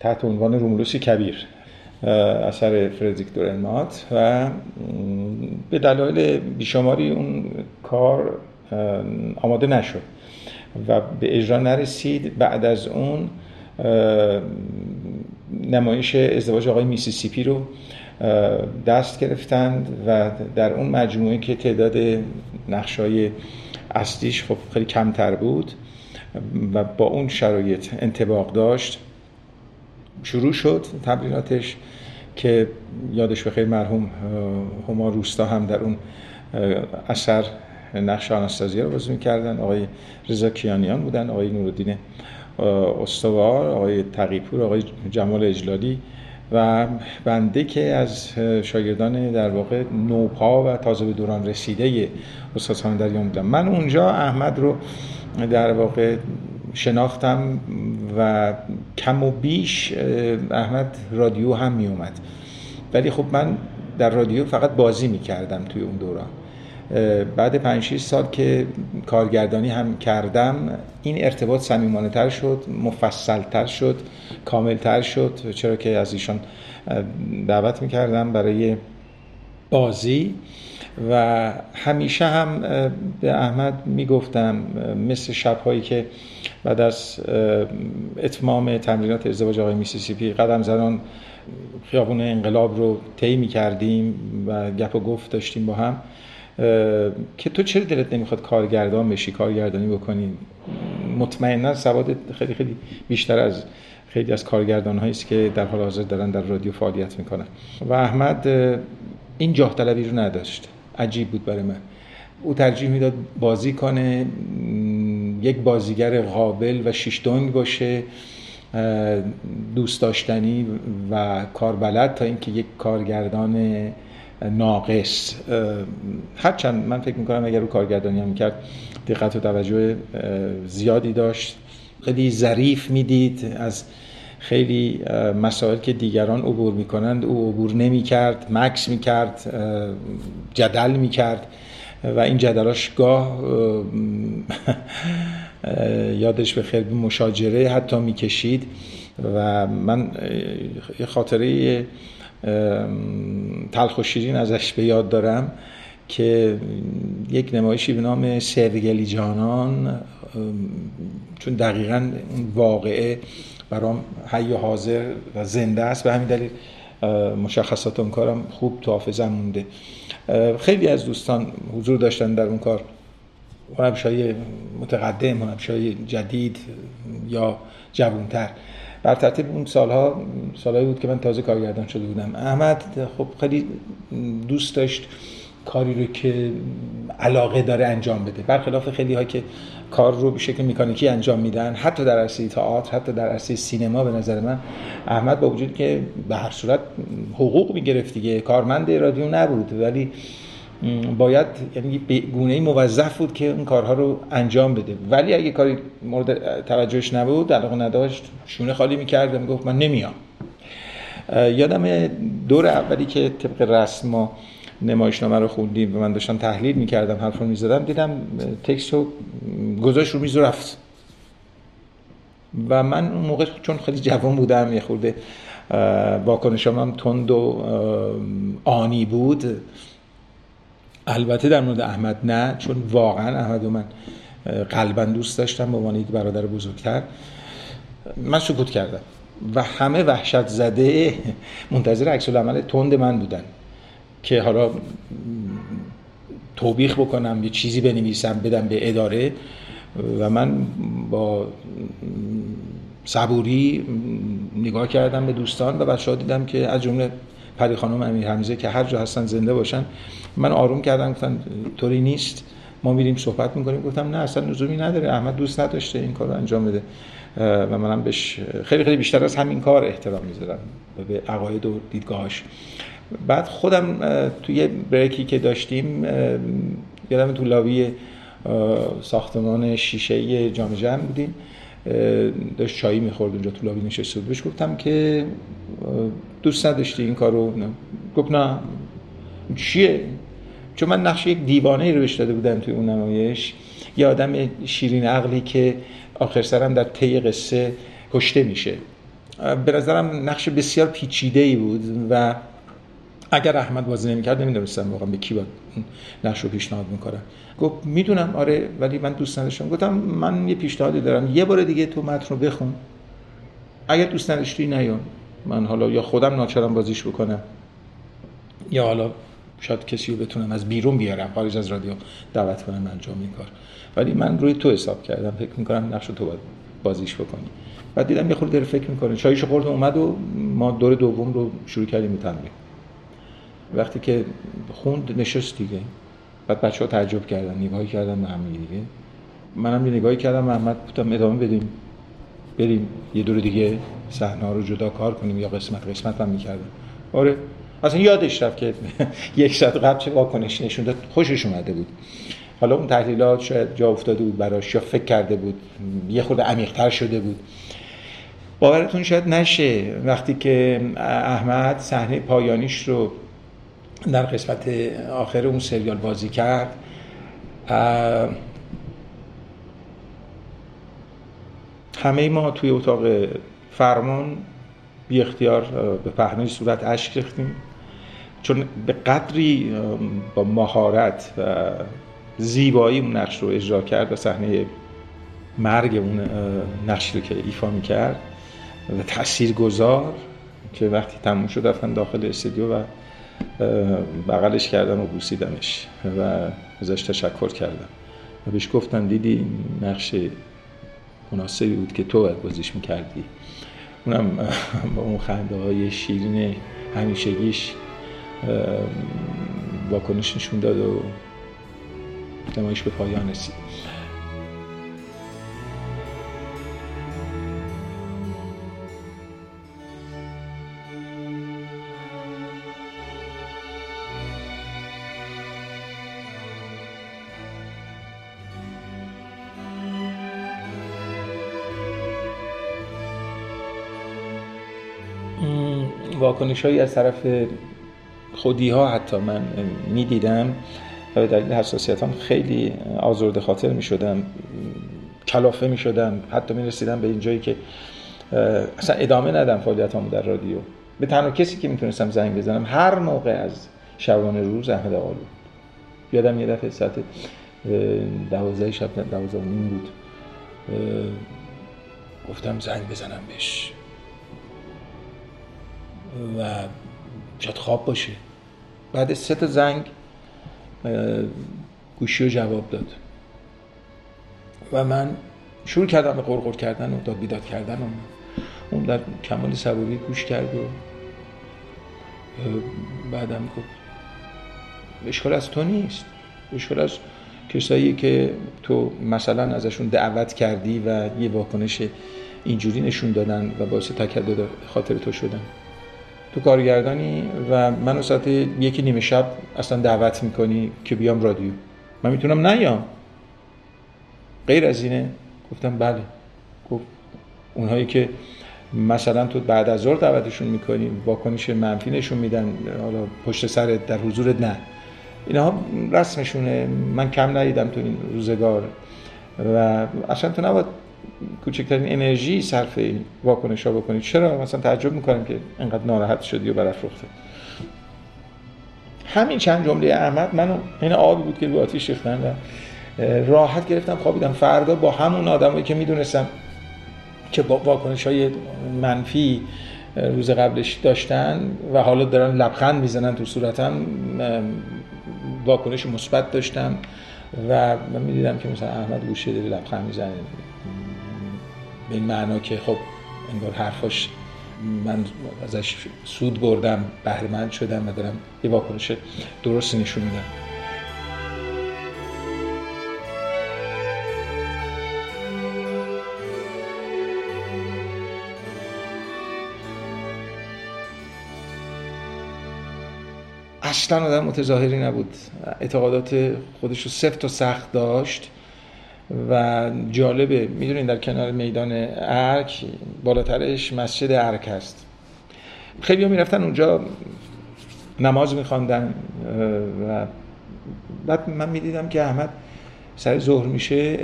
S21: تحت عنوان رومولوسی کبیر اثر فردریک دورنمات و به دلایل بیشماری اون کار آماده نشد. و به اجرا نرسید. بعد از اون نمایش ازدواج آقای میسیسیپی رو دست گرفتند و در اون مجموعه که تعداد نقشای اصلیش خب خیلی کمتر بود و با اون شرایط انتباق داشت شروع شد تبلیغاتش که یادش بخیر مرحوم هما روستا هم در اون اثر نقش آناستازیا رو بازی می‌کردن. آقای رضا کیانیان بودن آقای نورالدین استوار آقای تقیپور آقای جمال اجلالی و بنده که از شاگردان در واقع نوپا و تازه به دوران رسیده استاد سامندریان بودم من اونجا احمد رو در واقع شناختم و کم و بیش احمد رادیو هم می اومد ولی خب من در رادیو فقط بازی می کردم توی اون دوران. بعد 5 سال که کارگردانی هم کردم این ارتباط صمیمانه تر شد مفصل تر شد کامل تر شد. چرا که از ایشان دعوت می‌کردم برای بازی. و همیشه هم به احمد می‌گفتم مثل شبهایی که بعد از اتمام تمرینات ازدواج آقای میسیسیپی قدم زنان خیابون انقلاب رو طی می‌کردیم و گپ و گفت داشتیم با هم. که تو چرا دلت نمی‌خواد کارگردان بشی کارگردانی بکنی؟ مطمئنا سواد خیلی خیلی بیشتر از خیلی از کارگردان هایی است که در حال حاضر دارن در رادیو فعالیت می‌کنن. و احمد این جاه طلبی رو نداشت. عجیب بود برای من. او ترجیح می‌داد بازی کنه یک بازیگر قابل و شیشتونگ باشه دوست داشتنی و کاربلد تا اینکه یک کارگردان ناقص. هرچند من فکر می‌کنم اگر رو کارگردانی هم می‌کرد دقت و توجه زیادی داشت. خیلی ظریف می‌دید. از خیلی مسائل که دیگران عبور می‌کنند او عبور نمی‌کرد. مکس می‌کرد جدل می‌کرد. و این جدلاش گاه یادش به خیلی مشاجره حتی می‌کشید. و من خاطره تلخ و شیرین ازش به یاد دارم که یک نمایشی به نام سرگلی جانان چون دقیقا اون واقعه برام حی و حاضر و زنده است. به همین دلیل مشخصات اون کارم خوب تو حافظم مونده. خیلی از دوستان حضور داشتن در اون کار. هنرپیشه‌های متقدم هنرپیشه‌های جدید یا جوانتر. بر ترتیب اون سالها سالهایی بود که من تازه کارگردان شده بودم. احمد خب خیلی دوست داشت کاری رو که علاقه داره انجام بده. برخلاف خیلی ها که کار رو به شکل مکانیکی انجام میدن حتی در عرصه تئاتر حتی در عرصه سینما به نظر من احمد با وجود که به هر صورت حقوق می‌گرفت دیگه کارمند رادیو نبود ولی باید یعنی به گونه موظف بود که اون کارها رو انجام بده. ولی اگه کاری مورد توجهش نبود علاقه نداشت شونه خالی می‌کرد و می‌گفت من نمیام. یادم دور اولی که طبق رسم ما نمایشنامه رو خوندیم و من داشتم تحلیل می‌کردم حرف رو می‌زدم دیدم تکست رو گذاشت رو میز رفت. و من اون موقع چون خیلی جوان بودم یه خورده واکنشم هم تند و آنی بود البته در مورد احمد نه چون واقعا احمد و من قلبا دوست داشتم به عنوان برادر بزرگتر. من سکوت کردم و همه وحشت زده منتظر عکس العمل تند من بودن که حالا توبیخ بکنم یه چیزی بنویسم بدم به اداره و من با صبوری نگاه کردم به دوستان و بچه ها دیدم که از جمله پری خانم امیر حمیزه که هر جا هستن زنده باشن. من آروم کردم گفتن طوری نیست. ما میریم صحبت می‌کنیم. گفتم نه اصلا لزومی نداره. احمد دوست نداشته این کار رو انجام بده. و منم بهش خیلی خیلی بیشتر از همین کار احترام می‌ذارم. به عقاید و دیدگاهاش بعد خودم توی بریکی که داشتیم یادم تو لابی ساختمان شیشه جام جمع بودیم. داشت چایی می‌خورد اونجا تو لابی نشسته بود. بهش گفتم که دوست نداشتی این کارو؟ گفت نه. چیه؟ چون من نقش یک دیوانه رو بهش داده بودم توی اون نمایش. یه آدم شیرین عقلی که آخر سرم در طی قصه کشته میشه. به نظرم نقش بسیار پیچیده ای بود و اگر احمد بازی نمی‌کرد نمی‌دونستم واقعا به کی باید نقش رو پیشنهاد می‌کنم گفت می‌دونم آره ولی من دوست نداشتم. گفتم من یه پیشنهادی دارم. یه بار دیگه تو متن رو بخون. اگر دوست نداشتی نیون. من حالا یا خودم ناچارم بازیش بکنم یا حالا شاید کسی رو بتونم از بیرون بیارم خارج از رادیو دعوت کنم انجام این کار. ولی من روی تو حساب کردم. فکر می‌کنم نقش تو بازیش بکنی. بعد دیدم یه خورده فکر می‌کنه. چایش خورد اومد و ما دور دوم رو شروع کردیم تمرین. وقتی که خوند نشست دیگه. بعد بچه ها تعجب کردن نگاهی کردن به هم دیگه. منم یه نگاهی کردم محمد بودم ادامه بدیم. بریم یه دور دیگه صحنه رو جدا کار کنیم یا قسمت قسمت هم می‌کردم آره اصلا یادش رفت که یک ساعت قبل چه واکنش نشون داد خوشش اومده بود. حالا اون تحلیلات شاید جا افتاده بود براش یا فکر کرده بود. یه خود عمیق‌تر شده بود. باورتون شاید نشه وقتی که احمد صحنه پایانیش رو در قسمت آخر اون سریال بازی کرد. همه ما توی اتاق فرمان بی اختیار به پهنه صورت اشک ریختیم. چون به قدری با مهارت و زیبایی اون نقش رو اجرا کرد و صحنه مرگ اون نقش رو که ایفا می‌کرد و تأثیر گذار که وقتی تموم شد رفتن داخل استودیو و بغلش کردم و بوسیدمش و ازش تشکر کردم. و بهش گفتم دیدی نقش مناسبی بود که تو باید بازیش می‌کردی. اونم با اون خنده های شیرین همیشگیش واکنش نشون داد و نمایش به پایان رسید. واکنش هایی از طرف خودی ها حتی من می دیدم و به دلیل حساسیت هم خیلی آزرده خاطر می شدم کلافه می شدم حتی می رسیدم به اینجایی که اصلا ادامه ندم فعالیت در رادیو. به تنها کسی که می‌تونستم زنگ بزنم هر موقع از شبانه روز احمد آقالو یادم یه دفعه ساعت دوازده شب دوازده نیم بود گفتم زنگ بزنم بهش. و شاید خواب باشه. بعد سه تا زنگ گوشی رو جواب داد. و من شروع کردم به قرقر کردن و داد بیداد کردن و اون در کمال صبوری گوش کرد و بعدم گفت اشکال از تو نیست. اشکال از کسایی که تو مثلا ازشون دعوت کردی و یه واکنش اینجوری نشون دادن و باعث تکدد خاطر تو شدن. تو کارگردانی و منو ساعت یکی نیمه شب اصلا دعوت می‌کنی که بیام رادیو. من می‌تونم نیام. غیر از اینه گفتم بله. گفت اونهایی که مثلا تو بعد از ظهر دعوتشون می‌کنی واکنش منفی نشون میدن حالا پشت سر در حضورت نه. اینها رسمشونه. من کم ندیدم تو این روزگار. و اصلا تو نباید کوچکترین انرژی صرف این واکنش ها بکنید. چرا؟ مثلا تعجب می‌کنم که انقدر ناراحت شدی و برافروخته. همین چند جمله احمد منو این آبی بود که رو آتیش ریختن و راحت گرفتم خوابیدم. فردا با همون آدمایی که می‌دونستم که با واکنش های منفی روز قبلش داشتن و حالا دارن لبخند می‌زنن تو صورتم واکنش مثبت داشتم و من می‌دیدم که مثلا احمد گوشه داره لبخند می‌زنه. به این معنا که خب انگار حرفاش من ازش سود بردم بهرمند شدم و دارم یه واکنش درستی نشون میدم. اصلا آدم متظاهری نبود. اعتقادات خودش رو سفت و سخت داشت. و جالبه می‌دونین در کنار میدان ارک بالاترش مسجد ارک هست. خیلی ها می‌رفتن اونجا نماز میخواندن و بعد من می‌دیدم که احمد سر ظهر میشه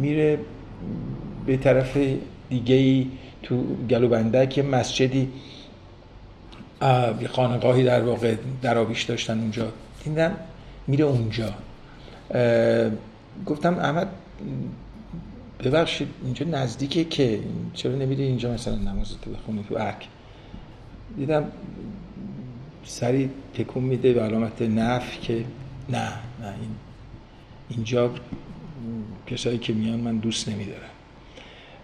S21: میره به طرف دیگه ای تو گلوبندک یه مسجدی یه خانقاهی در واقع درابیش داشتن اونجا. دیدم میره اونجا. گفتم احمد ببخشید اینجا نزدیکه که چرا نمیری اینجا مثلا نماز تو بخونی تو ارک دیدم سری تکون میده به علامت نف که نه نه این اینجا کسایی که میان من دوست نمیدارم.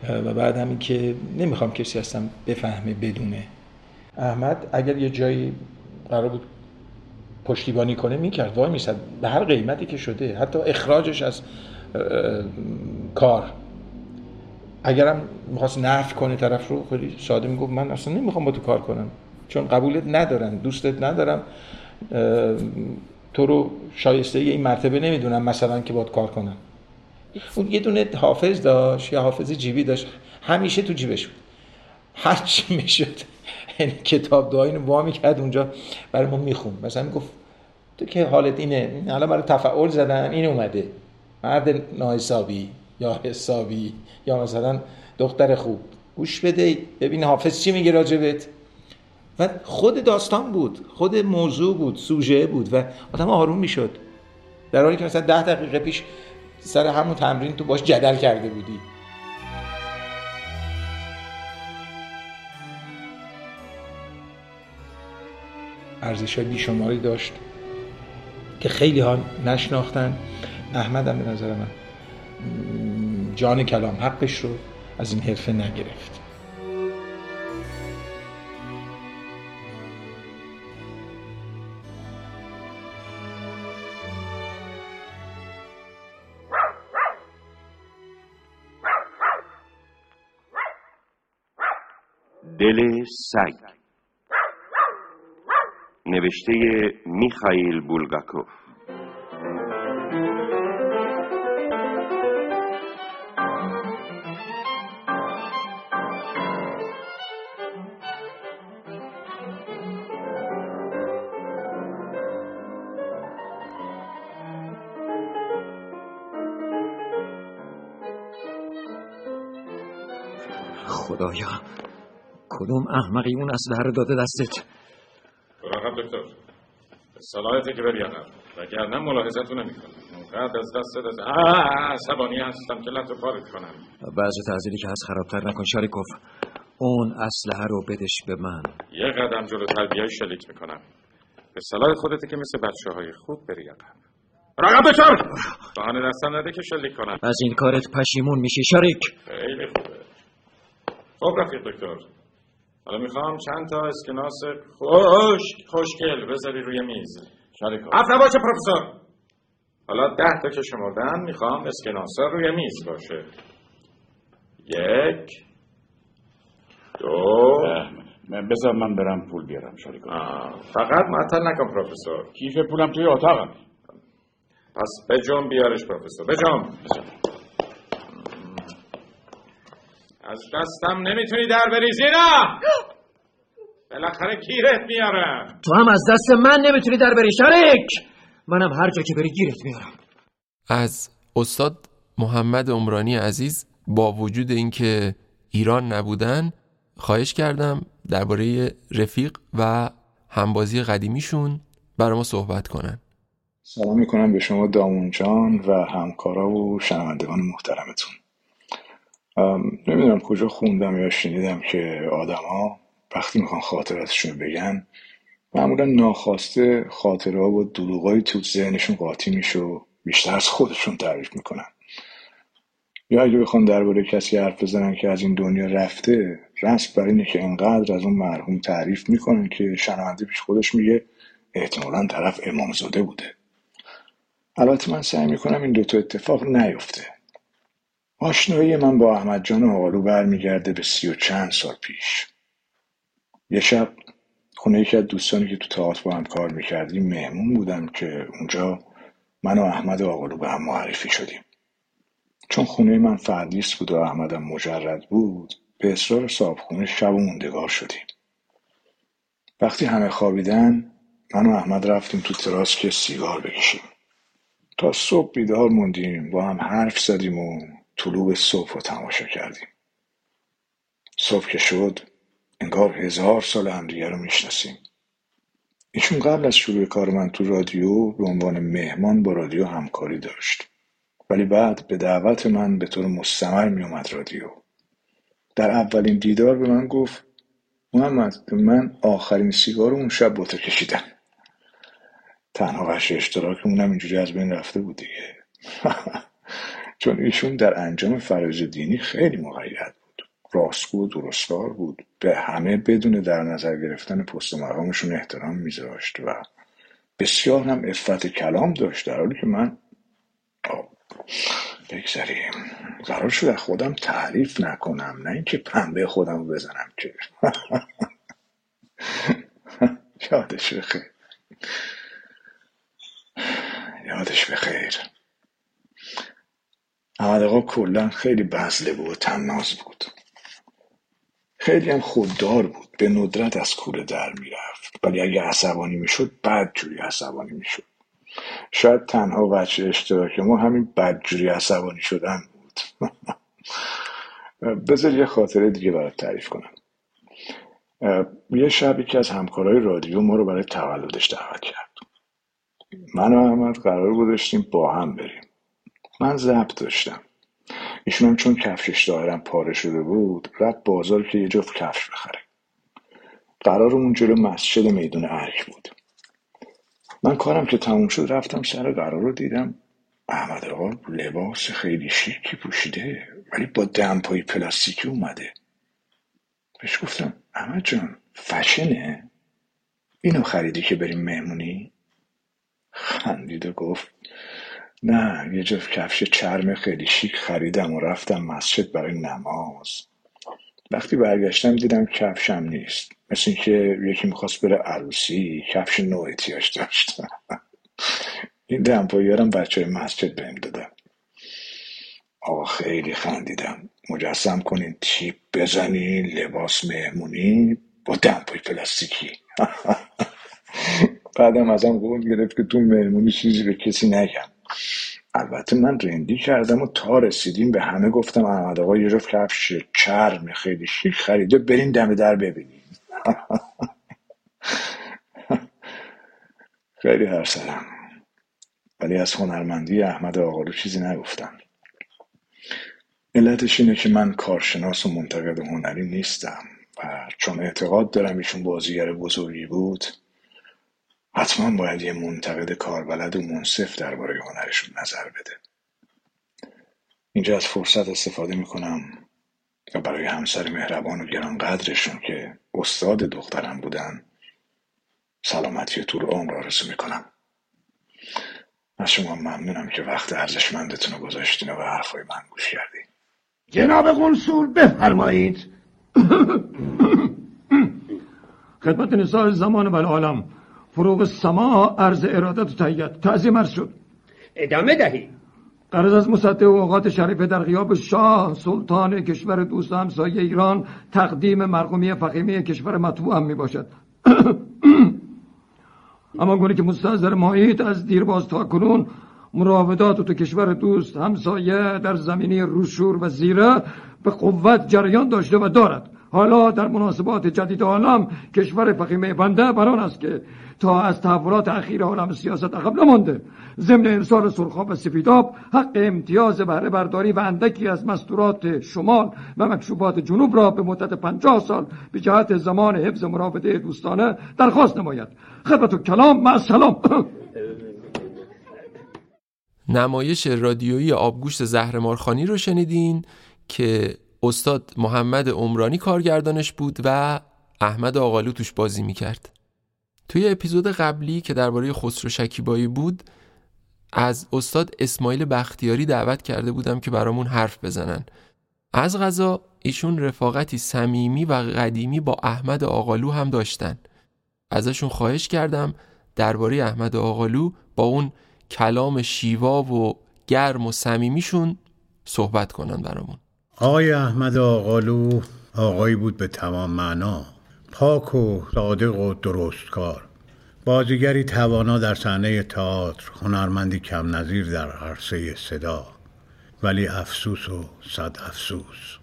S21: و بعد همین که نمی‌خوام کسی هستم بفهمه بدونه. احمد اگر یه جایی قرار بود پشتیبانی کنه می‌کرد. وای میسد به هر قیمتی که شده حتی اخراجش از کار. اگرم می‌خواست نفی کنه طرف رو خیلی ساده می‌گفت من اصلا نمی‌خوام با تو کار کنم. چون قبولت ندارن دوستت ندارم تو رو شایسته این مرتبه نمی‌دونم مثلا که باید کار کنم. اون یه دونه حافظ داشت یا حافظ جیبی داشت. همیشه تو جیبش بود. هر چی می‌شد یعنی کتاب دعایی رو وا می‌کرد اونجا برای ما میخون مثلا می‌گفت تو که حالت اینه. حالا برای تفعول زدن این اومده. مرد ناحسابی یا حسابی یا مثلا دختر خوب. گوش بده ببین حافظ چی میگه راجبت. و خود داستان بود خود موضوع بود سوژه بود و آدم آروم می‌شد. در حالی که مثلا ده دقیقه پیش سر همون تمرین تو باش جدل کرده بودی. ارزش های بیشماری داشت که خیلی ها نشناختن. احمد هم به نظر من. جان کلام حقش رو از این حرفه نگرفت.
S22: دل سگ. نوشته میخائیل بولگاکوف.
S23: کدوم احمقی اون اسلحه رو داده دستت؟
S24: مراقب دکتر صلاحته که بری عقب وگرنه ملاحظتو نمی‌کنم اونقدر از دست از عصبانی هستم که لطو پارت کنم.
S23: بعض تعذیری که هست خرابتر نکن شاریکوف اون اسلحه رو بدش به من.
S24: یه قدم جلو تربیه شلیک می‌کنم. به صلاح خودته که مثل بچه های خوب بری عقب مراقب دکتر! بهانه دستم نده که شلیک کنم.
S23: از این کارت پشیمون میشی شاریک
S24: خیلی خوبه. خب رفیق دکتر. حالا می‌خوام چند تا اسکناس خوش خوشگل بذاری روی میز. اف نباشه پروفسور. حالا ده تا که شمردن می‌خوام اسکناسا روی میز باشه. یک دو.
S25: بذار من برم پول بیارم شاریکو
S24: فقط معطل نکن پروفسور.
S25: کیف پولم توی اتاقم.
S24: پس بجام بیارش پروفسور. بجام از دستم نمی‌تونی در بریزی نه بالاخره گیرت میارم
S23: تو هم از دست من نمی‌تونی در بری شریک! منم هر جا که بری گیرت میارم.
S1: از استاد محمد عمرانی عزیز با وجود اینکه ایران نبودن خواهش کردم درباره رفیق و همبازی قدیمیشون برای ما صحبت کنن.
S26: سلام می‌کنم به شما دامون جان و همکارا و شنوندگان محترمتون. نمی‌دونم کجا خوندم یا شنیدم که آدما وقتی می‌خوان خاطراتشون بگن معمولا ناخواسته خاطره ها و دروغای تو ذهنشون قاطی میشه و بیشتر از خودشون تعریف می‌کنن. یا اگه بخوان درباره کسی حرف بزنن که از این دنیا رفته رسم بر اینه که انقدر از اون مرحوم تعریف می‌کنن که شنونده پیش خودش میگه احتمالا طرف امامزاده بوده. البته من سعی می‌کنم این دوتا اتفاق نیفته. آشنایی من با احمد جان آقالو برمیگرده به سی و چند سال پیش. یه شب خونه یکی از دوستانی که تو تئاتر با هم کار می‌کردیم مهمون بودم که اونجا من و احمد آقالو به هم معرفی شدیم. چون خونه من فردیس بود و احمدم مجرد بود به اصرار صاحب شب و موندگار شدیم. وقتی همه خوابیدن من و احمد رفتیم تو تراس که سیگار بکشیم. تا صبح بیدار موندیم با هم حرف زدیم و طلوع صبح رو تماشا کردیم. صبح که شد انگار هزار سال همدیگه رو می‌شناسیم. ایشون قبل از شروع کار من تو رادیو به عنوان مهمان با رادیو همکاری داشت. ولی بعد به دعوت من به طور مستمر میومد رادیو. در اولین دیدار به من گفت محمد من آخرین سیگار اون شب با کشیدم. تنها وحش اشتراکمونم اینجوری از بین رفته بود دیگه. چون ایشون در انجام فرایض دینی خیلی مقید بود. راستگو و درستکار بود. به همه بدون در نظر گرفتن پست و مقامشون احترام میذاشت و بسیار هم افت کلام داشت. در حالی که من بگذاریم قرار شد از خودم تعریف نکنم نه اینکه پنبه خودم بزنم که. یادش بخیر. یادش بخیر. احمد آقا کلا خیلی بزله بود و تناز بود. خیلی هم خوددار بود به ندرت از کوره در می‌رفت. ولی اگه عصبانی می‌شد بدجوری عصبانی می‌شد. شاید تنها وجه اشتراک ما همین بدجوری عصبانی شدن بود. بذار یه خاطره دیگه برات تعریف کنم. یه شب یکی از همکارای رادیو ما رو برای تولدش دعوت کرد. من و احمد قرار گذاشتیم با هم بریم. من ضبط داشتم. ایشون چون کفشش ظاهرا پاره شده بود رفت بازار که یه جفت کفش بخره. قرار اون جلو مسجد میدون ارک بود. من کارم که تموم شد رفتم سر قرار رو دیدم. احمد آقا لباس خیلی شیکی پوشیده ولی با دمپایی پلاستیکی اومده. بهش گفتم احمد جان فشنه؟ اینو خریدی که بریم مهمونی؟ خندید و گفت نه یه جفت کفش چرم خیلی شیک خریدم و رفتم مسجد برای نماز. وقتی برگشتم دیدم کفشم نیست. مثل اینکه یکی می‌خواست بره عروسی کفش نوع احتیاج داشت. این دمپاییارم بچه مسجد بهم دادم آقا خیلی خندیدم. مجسم کنین تیپ بزنین لباس مهمونی با دمپای پلاستیکی. بعدم ازم قول گرفت که تو مهمونی چیزی به کسی نگم. البته من رندی کردم و تا رسیدیم به همه گفتم احمد آقا یه جفت کفش چرم خیلی شیک خریده برین دم در ببینیم. خیلی هرسرم ولی از هنرمندی احمد آقالو چیزی نگفتم. علتش اینه که من کارشناس و منتقد هنری نیستم و چون اعتقاد دارم ایشون بازیگر بزرگی بود حتما باید یه منتقد کاربلد و منصف درباره هنرشون نظر بده. اینجا از فرصت استفاده می‌کنم و برای همسر مهربان و گرانقدرشون که استاد دخترم بودن سلامتی طول عمر آرزو می‌کنم. از شما ممنونم که وقت ارزشمندتون رو گذاشتین و به حرفای من گوش کردین.
S27: جناب قنصول بفرمایید. خدمت نساء زمان و العالم فروغ سما عرض ارادت و تهیت. تعظیم عرض شد.
S28: ادامه دهی.
S27: قرض از مصدق اوقات شریفه در غیاب شاه سلطان کشور دوست همسایه ایران تقدیم مرقومی فخیمی کشور مطبوع هم می باشد اما گونه که مستحضر مایید از دیرباز تا کنون مراودات تو کشور دوست همسایه در زمینی روشور و زیره به قوت جریان داشته و دارد. حالا در مناسبات جدید عالم کشور فخیمه بنده بران است که تا از تحولات اخیر عالم سیاست عقب نمانده. ضمن ارسال سرخاب و سفیداب حق امتیاز بهره برداری و اندکی از مستورات شمال و مکشوبات جنوب را به مدت پنجاه سال به جهت زمان حفظ مراوده دوستانه درخواست نماید. خدمت و کلام مع السلام.
S1: نمایش رادیویی آبگوشت زهرمارخانی رو شنیدین که استاد محمد عمرانی کارگردانش بود و احمد آقالو توش بازی می‌کرد. توی اپیزود قبلی که درباره خسرو شکیبایی بود از استاد اسماعیل بختیاری دعوت کرده بودم که برامون حرف بزنن. از غذا ایشون رفاقتی صمیمی و قدیمی با احمد آقالو هم داشتن. ازشون خواهش کردم درباره احمد آقالو با اون کلام شیوا و گرم و صمیمیشون صحبت کنن برامون.
S29: آقای احمد آقالو آقایی بود به تمام معنا پاک و صادق و درستکار بازیگری توانا در صحنه تئاتر هنرمندی کم نظیر در عرصه صدا ولی افسوس و صد افسوس.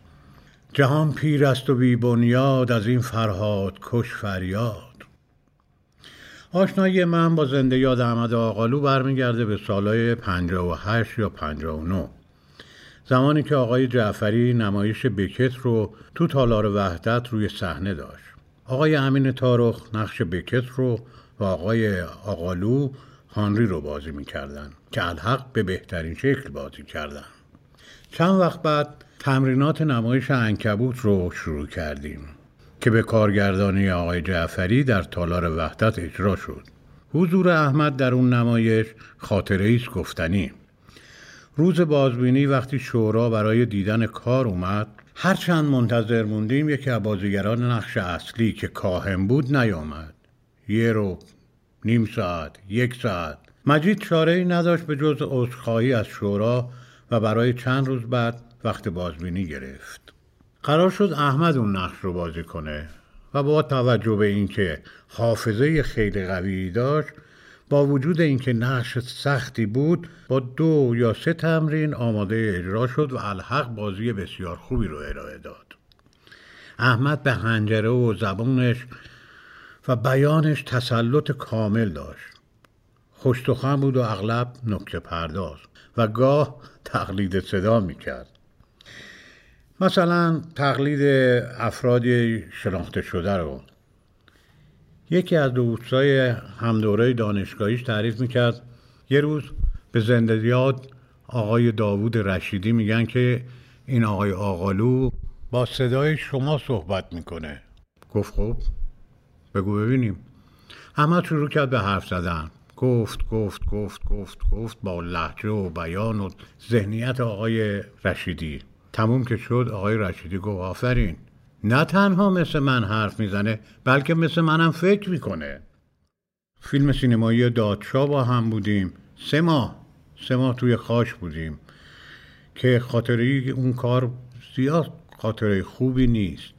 S29: جهان پیر است و بی بنیاد از این فرهاد کش فریاد. آشنایی من با زنده یاد احمد آقالو برمیگرده به سالهای 58 یا 59 زمانی که آقای جعفری نمایش بکت رو تو تالار وحدت روی صحنه داشت. آقای امین تارخ نقش بکت رو و آقای آقالو هانری رو بازی می‌کردن که الحق به بهترین شکل بازی کردن. چند وقت بعد تمرینات نمایش انکبوت رو شروع کردیم که به کارگردانی آقای جعفری در تالار وحدت اجرا شد. حضور احمد در اون نمایش خاطره ایست گفتنی. روز بازبینی وقتی شورا برای دیدن کار اومد هرچند منتظر موندیم یکی از بازیگران نقش اصلی که کاهم بود نیامد. یه رو نیم ساعت یک ساعت. مجید چاره ای نداشت به جز عذرخواهی از شورا و برای چند روز بعد وقت بازبینی گرفت. قرار شد احمد اون نقش رو بازی کنه و با توجه به اینکه حافظه خیلی قوی داشت با وجود اینکه نقش سختی بود با دو یا سه تمرین آماده اجرا شد و الحق بازی بسیار خوبی رو ارائه داد. احمد به هنجره و زبانش و بیانش تسلط کامل داشت. خوشتخن بود و اغلب نکته پرداز و گاه تقلید صدا می‌کرد. مثلا تقلید افرادی شناخته شده رو یکی از دوستای همدوره دانشگاهیش تعریف می‌کرد. یه روز به زندگیات آقای داوود رشیدی میگن که این آقای آقالو با صدای شما صحبت می‌کنه. گفت خب بگو ببینیم. احمد شروع کرد به حرف زدن. گفت گفت گفت گفت گفت با لحجه و بیان و ذهنیت آقای رشیدی. تموم که شد آقای رشیدی گفت آفرین. نه تنها مثل من حرف می‌زنه بلکه مثل منم فکر می‌کنه. فیلم سینمایی دادشاه با هم بودیم. سه ماه. سه ماه توی خاش بودیم. که خاطری اون کار زیاد خاطره خوبی نیست.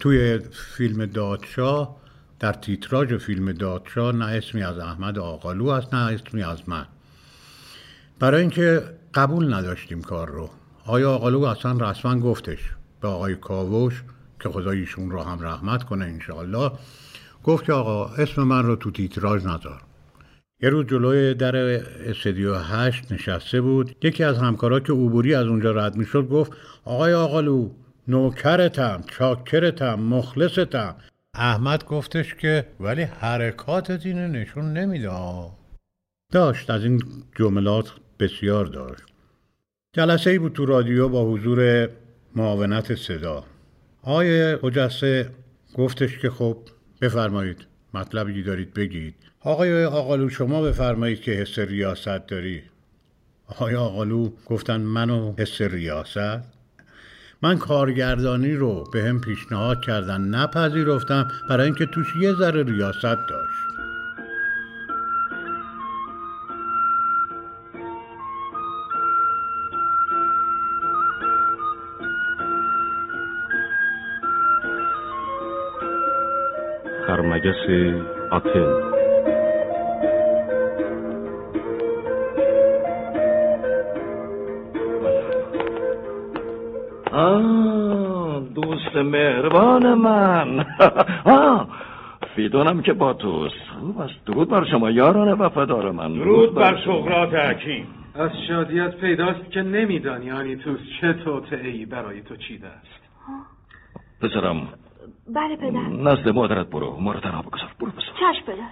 S29: توی فیلم دادشاه در تیتراژ فیلم دادشاه نه اسمی از احمد آقالو هست نه اسمی از من. برای اینکه قبول نداشتیم کار رو. آیا آقالو اصلا رسما گفتش به آقای کاوش که خدا ایشون رو هم رحمت کنه انشاءالله. گفت که آقا اسم من رو تو تیتراژ نذار. یه روز جلوی در استدیو هشت نشسته بود. یکی از همکارا که عبوری از اونجا رد می‌شد گفت آقای آقالو نوکرتم چاکرتم مخلصتم. احمد گفتش که ولی حرکاتت اینو نشون نمیده. داشت از این جملات بسیار داشت. جلسه ای بود تو رادیو با حضور معاونت صدا. آقای خجسته گفتش که خب بفرمایید مطلبی دارید بگید. آقای آقالو شما بفرمایید که حس ریاست داری. آقای آقالو گفتن منو حس ریاست؟ من کارگردانی رو به هم پیشنهاد کردن نپذیرفتم برای اینکه توش یه ذره ریاست داشت.
S22: خرمگس آتن
S25: آه دوست مهربان من. آه فیدونم که با توست. خوب است. درود بر شما یاران وفادار من.
S30: درود بر سقراط حکیم.
S31: از شادیت پیداست که نمیدانی آنیتوس چه توطعه ای برای تو چیده است
S25: پسرم
S20: بله پدر
S25: نزد مادرت برو ما رو تنها بگذار برو پسر
S20: چشم پدر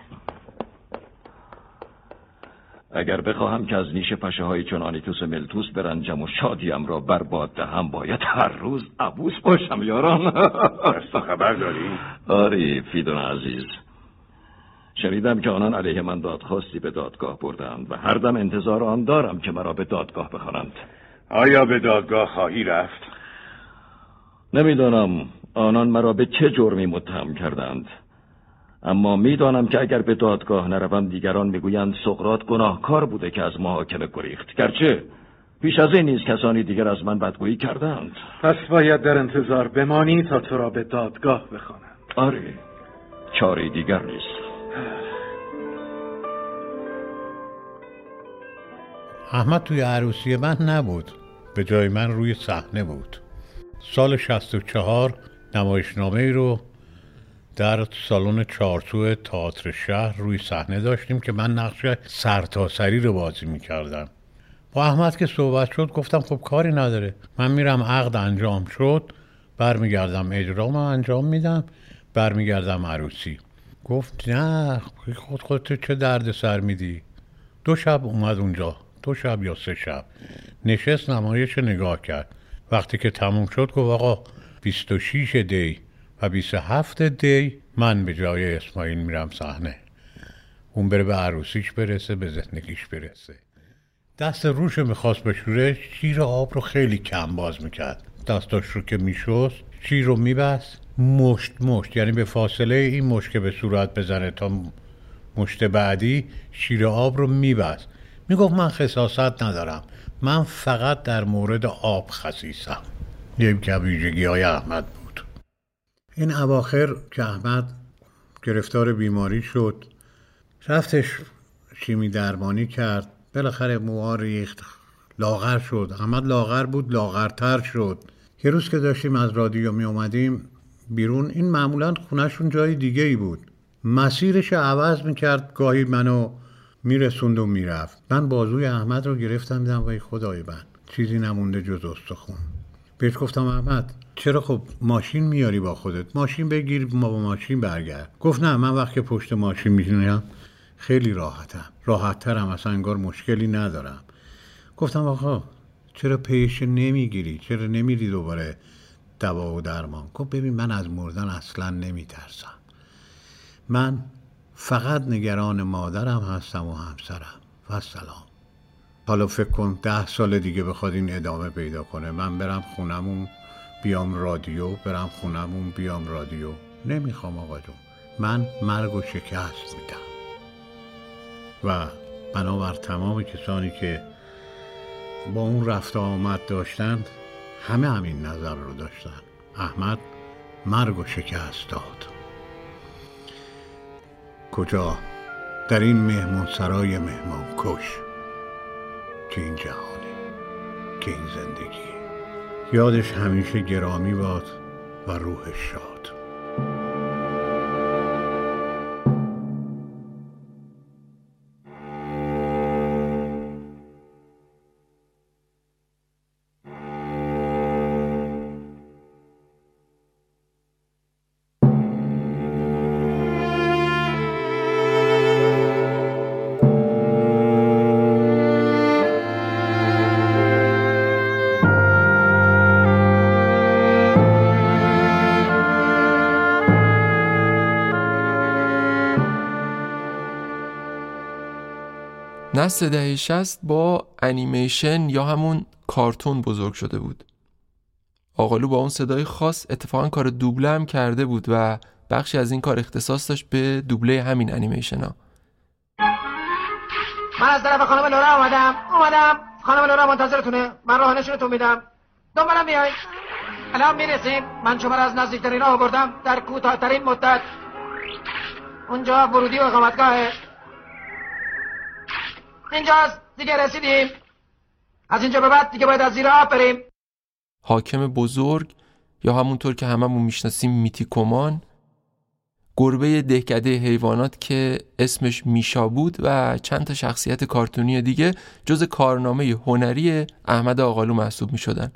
S25: اگر بخواهم که از نیش پشه های چون آنیتوس ملتوس برنجم و شادیم را برباد دهم باید هر روز عبوس باشم یاران
S30: تا خبر داری؟
S25: آری فیدون عزیز شنیدم که آنان علیه من دادخواستی به دادگاه بردند و هر دم انتظار آن دارم که مرا به دادگاه بخوانند
S30: آیا به دادگاه خواهی رفت؟
S25: نمی‌دانم آنان مرا به چه جرمی متهم کردند؟ اما می‌دانم که اگر به دادگاه نروم دیگران می‌گویند سقرات گناهکار بوده که از محاکمه گریخت. گرچه پیش از این نیز کسانی دیگر از من بدگویی کردند.
S31: پس باید در انتظار بمانی تا تو را به دادگاه بخوانند
S25: آره چاره دیگر نیست.
S29: احمد توی عروسی من نبود به جای من روی صحنه بود. سال 64 نمایشنامه رو در سالن چارسو تئاتر شهر روی صحنه داشتیم که من نقش سرتاسری رو بازی می‌کردم. با احمد که صحبت شد گفتم خب کاری نداره. من میرم عقد انجام شد برمیگردم اجرام انجام میدم برمیگردم عروسی. گفت نه خود خودت چه درد سر میدی؟ دو شب اومد اونجا دو شب یا سه شب. نشست نمایش نگاه کرد. وقتی که تموم شد گفت آقا 26 دی و 27 دی من به جای اسماعیل میرم صحنه. اون بره به عروسیش برسه به زندگیش برسه. دست روش می‌خواست بشوره شیر آب رو خیلی کم باز می‌کرد. دستاش رو که میشست شیر رو میبست مشت مشت. یعنی به فاصله این مشت که به صورت بزنه تا مشت بعدی شیر آب رو میبست. می‌گفت من خصاصت ندارم. من فقط در مورد آب خصیصم. یکی از ویژگی های احمد بود. این اواخر که احمد گرفتار بیماری شد رفتش شیمی درمانی کرد. بالاخره موها ریخت. لاغر شد. احمد لاغر بود لاغرتر شد. یه روز که داشتیم از رادیو می اومدیم بیرون این معمولا خونهشون جای دیگه ای بود. مسیرش عوض می‌کرد گاهی منو میرسوند و می‌رفت. من بازوی احمد رو گرفتم دیدم وای خدای من چیزی نمونده جز استخون. بهش گفتم احمد چرا خب ماشین میاری با خودت؟ ماشین بگیر ما با ماشین برگرد. گفت نه من وقتی پشت ماشین میشینم خیلی راحتم. راحتترم اصلا انگار مشکلی ندارم. گفتم آقا چرا پیش نمی‌گیری؟ چرا نمیری دوباره دوا و درمان؟ گفت ببین من از مردن اصلا نمیترسم. من فقط نگران مادرم هستم و همسرم. و سلام. حالا فکر کن ده سال دیگه بخواد این ادامه پیدا کنه. من برم خونمون بیام رادیو برم خونمون بیام رادیو. نمی‌خوام آقا جون. من مرگ و شکست میدم. و بنابر تمام کسانی که با اون رفت آمد داشتند همه همین نظر رو داشتن. احمد مرگ و شکست داد. کجا؟ در این مهمون سرای مهمان کش که این جهانه که این زندگی. یادش همیشه گرامی باد و روحش شاد.
S1: نسل دهه 60 با انیمیشن یا همون کارتون بزرگ شده بود. آقالو با اون صدای خاص اتفاقا کار دوبله هم کرده بود و بخشی از این کار اختصاص داشت به دوبله همین انیمیشن ها.
S32: من از طرف خانم لورا آمدم اومدم. خانم لورا منتظرتونه. من راه نشونتون میدم. دنبالم بیای الان می‌رسیم. من شما را از نزدیکترین آوردم. در کوتاهترین مدت. اونجا ورودی و اقامتگاهه. اینجاست. دیگه رسیدیم. از اینجا به بعد دیگه باید از زیر آب بریم.
S1: حاکم بزرگ یا همونطور که هممون می‌شناسیم میتیکومان گربه دهکده حیوانات که اسمش میشا بود و چند تا شخصیت کارتونی دیگه جز کارنامه هنری احمد آقالو محسوب می‌شدن.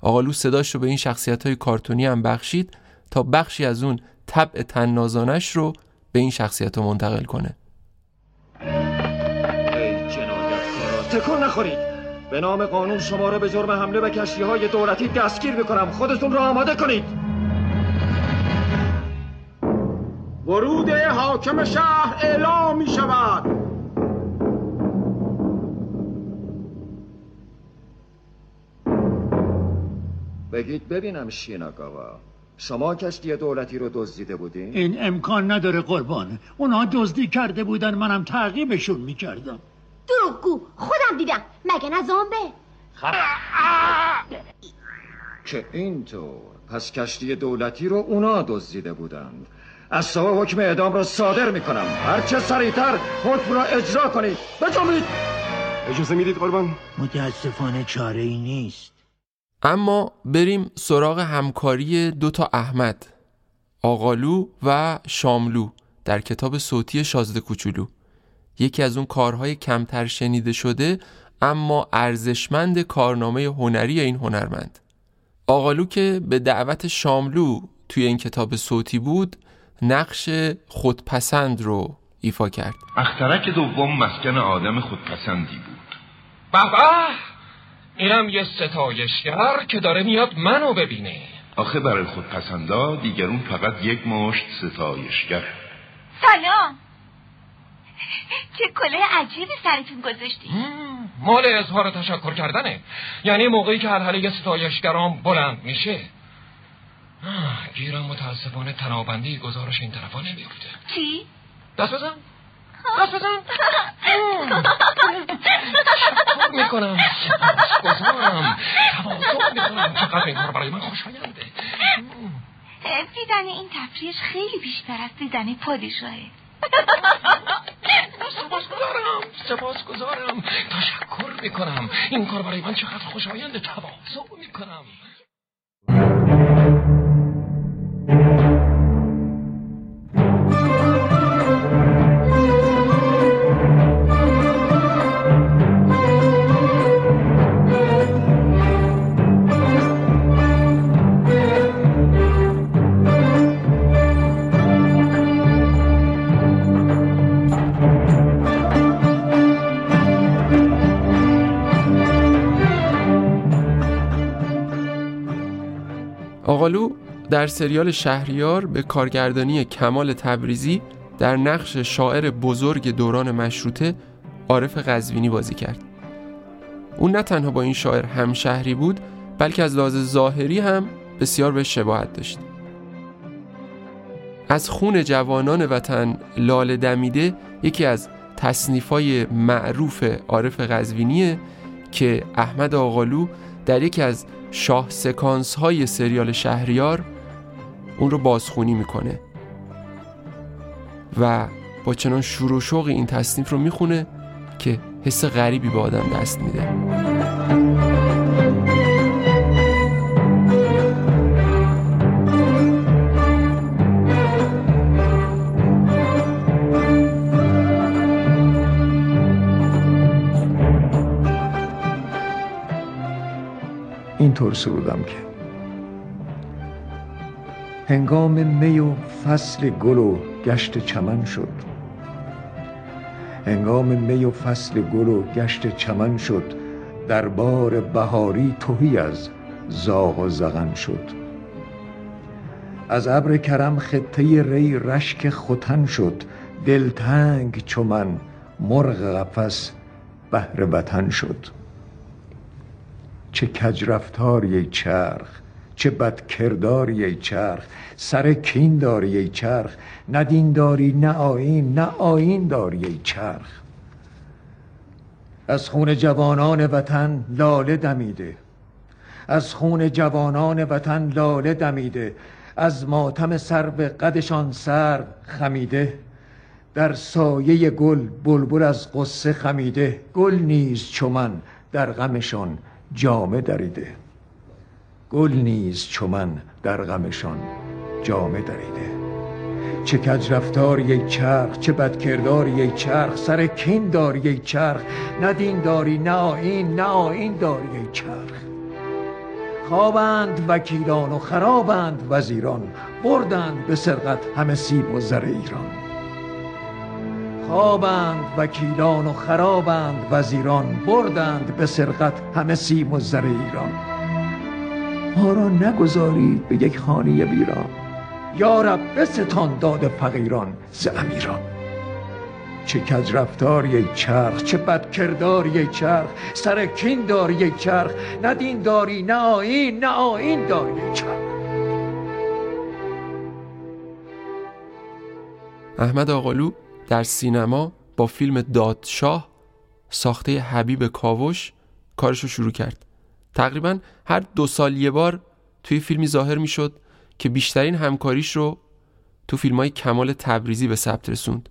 S1: آقالو صداش رو به این شخصیت های کارتونی هم بخشید تا بخشی از اون طبع تنازانش رو به این شخصیت رو منتقل کنه.
S14: تکون نخورید. به نام قانون شما را به جرم حمله به کشتی های دولتی دستگیر می‌کنم. خودتون را آماده کنید.
S33: ورود حاکم شهر اعلام می شود
S14: بگید ببینم شیناگاوا شما کشتی دولتی رو دزدیده بودین؟
S34: این امکان نداره قربان. اونا دزدی کرده بودن منم تعقیبشون می‌کردم.
S35: دروغگو. خودم دیدم. مگه نه زامبه؟
S14: که اینطور؟ پس کشتی دولتی رو اونا دزدیده بودند. از سوا حکم اعدام را صادر می‌کنم. هرچه سریعتر حکم را اجرا کنید بجنبید.
S33: اجازه می‌دید قربان؟
S34: متاسفانه چاره ای نیست.
S1: اما بریم سراغ همکاری دوتا احمد آقالو و شاملو در کتاب صوتی شازده کوچولو. یکی از اون کارهای کمتر شنیده شده اما ارزشمند کارنامه هنری این هنرمند. آقالو که به دعوت شاملو توی این کتاب صوتی بود نقش خودپسند رو ایفا کرد.
S36: اخترک دوم مسکن آدم خودپسندی بود. بابا اینم یه ستایشگر که داره میاد منو ببینه. آخه برای خودپسندا دیگرون فقط یک مشت ستایشگر.
S35: سلام! چه کله عجیبی سرتون گذاشتی.
S24: مال اظهار تشکر کردنه. یعنی موقعی که هلهله ستایشگرام بلند میشه. گیرم متاسفانه تنابندی گزارش این طرفا نمیفته
S35: چی؟
S24: دست بزن. دست بزن. می‌کنم. سپاسگزارم تواضع می‌کنم. چقدر این کار برای من خوشاینده.
S35: دیدن این تفریش خیلی بیشتر از دیدن پادشاهه.
S24: سپاسگزارم سپاسگزارم. تشکر می‌کنم. این کار برای من چقدر خوشایند تواضع می‌کنم.
S1: آقالو در سریال شهریار به کارگردانی کمال تبریزی در نقش شاعر بزرگ دوران مشروطه عارف قزوینی بازی کرد. اون نه تنها با این شاعر همشهری بود بلکه از لحاظ ظاهری هم بسیار به شباهت داشت. از خون جوانان وطن لاله دمیده یکی از تصنیفای معروف عارف قزوینیه که احمد آقالو در یکی از شاه سکانس های سریال شهریار اون رو بازخونی می‌کنه. و با چنان شور و شوق این تصنیف رو می‌خونه که حس غریبی به آدم دست میده.
S14: اینطور سرودم که. هنگام می و فصل گل و گشت چمن شد. هنگام می و فصل گل و گشت چمن شد. در بار بهاری توهی از زاغ و زغن شد. از ابر کرم خطه ری رشک ختن شد. دلتنگ چو من مرغ قفس بهر وطن شد. چه کج رفتاری ای چرخ چه بد کرداری ای چرخ سر کین داری ای چرخ نه دین داری نه آیین نه آیین داری ای چرخ. از خون جوانان وطن لاله دمیده از خون جوانان وطن لاله دمیده از ماتم سر به قدشان سر خمیده در سایه گل بلبل از قصه خمیده گل نیز چو من در غمشان جامه دریده. گل نیز چو من در غمشان جامه دریده. چه کج رفتاری ای چرخ چه بد کرداری ای چرخ سر کین داری ای چرخ نه دین داری نه آیین نه آیین داری ای چرخ. خوابند وکیلان و خرابند وزیران بردند به سرقت همه سیب و زر ایران. خوابند وکیلان و خرابند وزیران بردند به سرقت همه سیم و زر ایران. ما را نگذارید به یک خانه ویران یا رب بستان داد فقیران ز امیران. چه کج رفتاری ای چرخ چه بد کرداری ای چرخ سر کین داری ای چرخ نه دین داری نه آیین نه آیین داری ای چرخ.
S1: احمد آقالو در سینما با فیلم دادشاه ساخته حبیب کاوش کارش رو شروع کرد. تقریبا هر دو سال یه بار توی فیلمی ظاهر می شد که بیشترین همکاریش رو تو فیلم های کمال تبریزی به ثبت رسوند.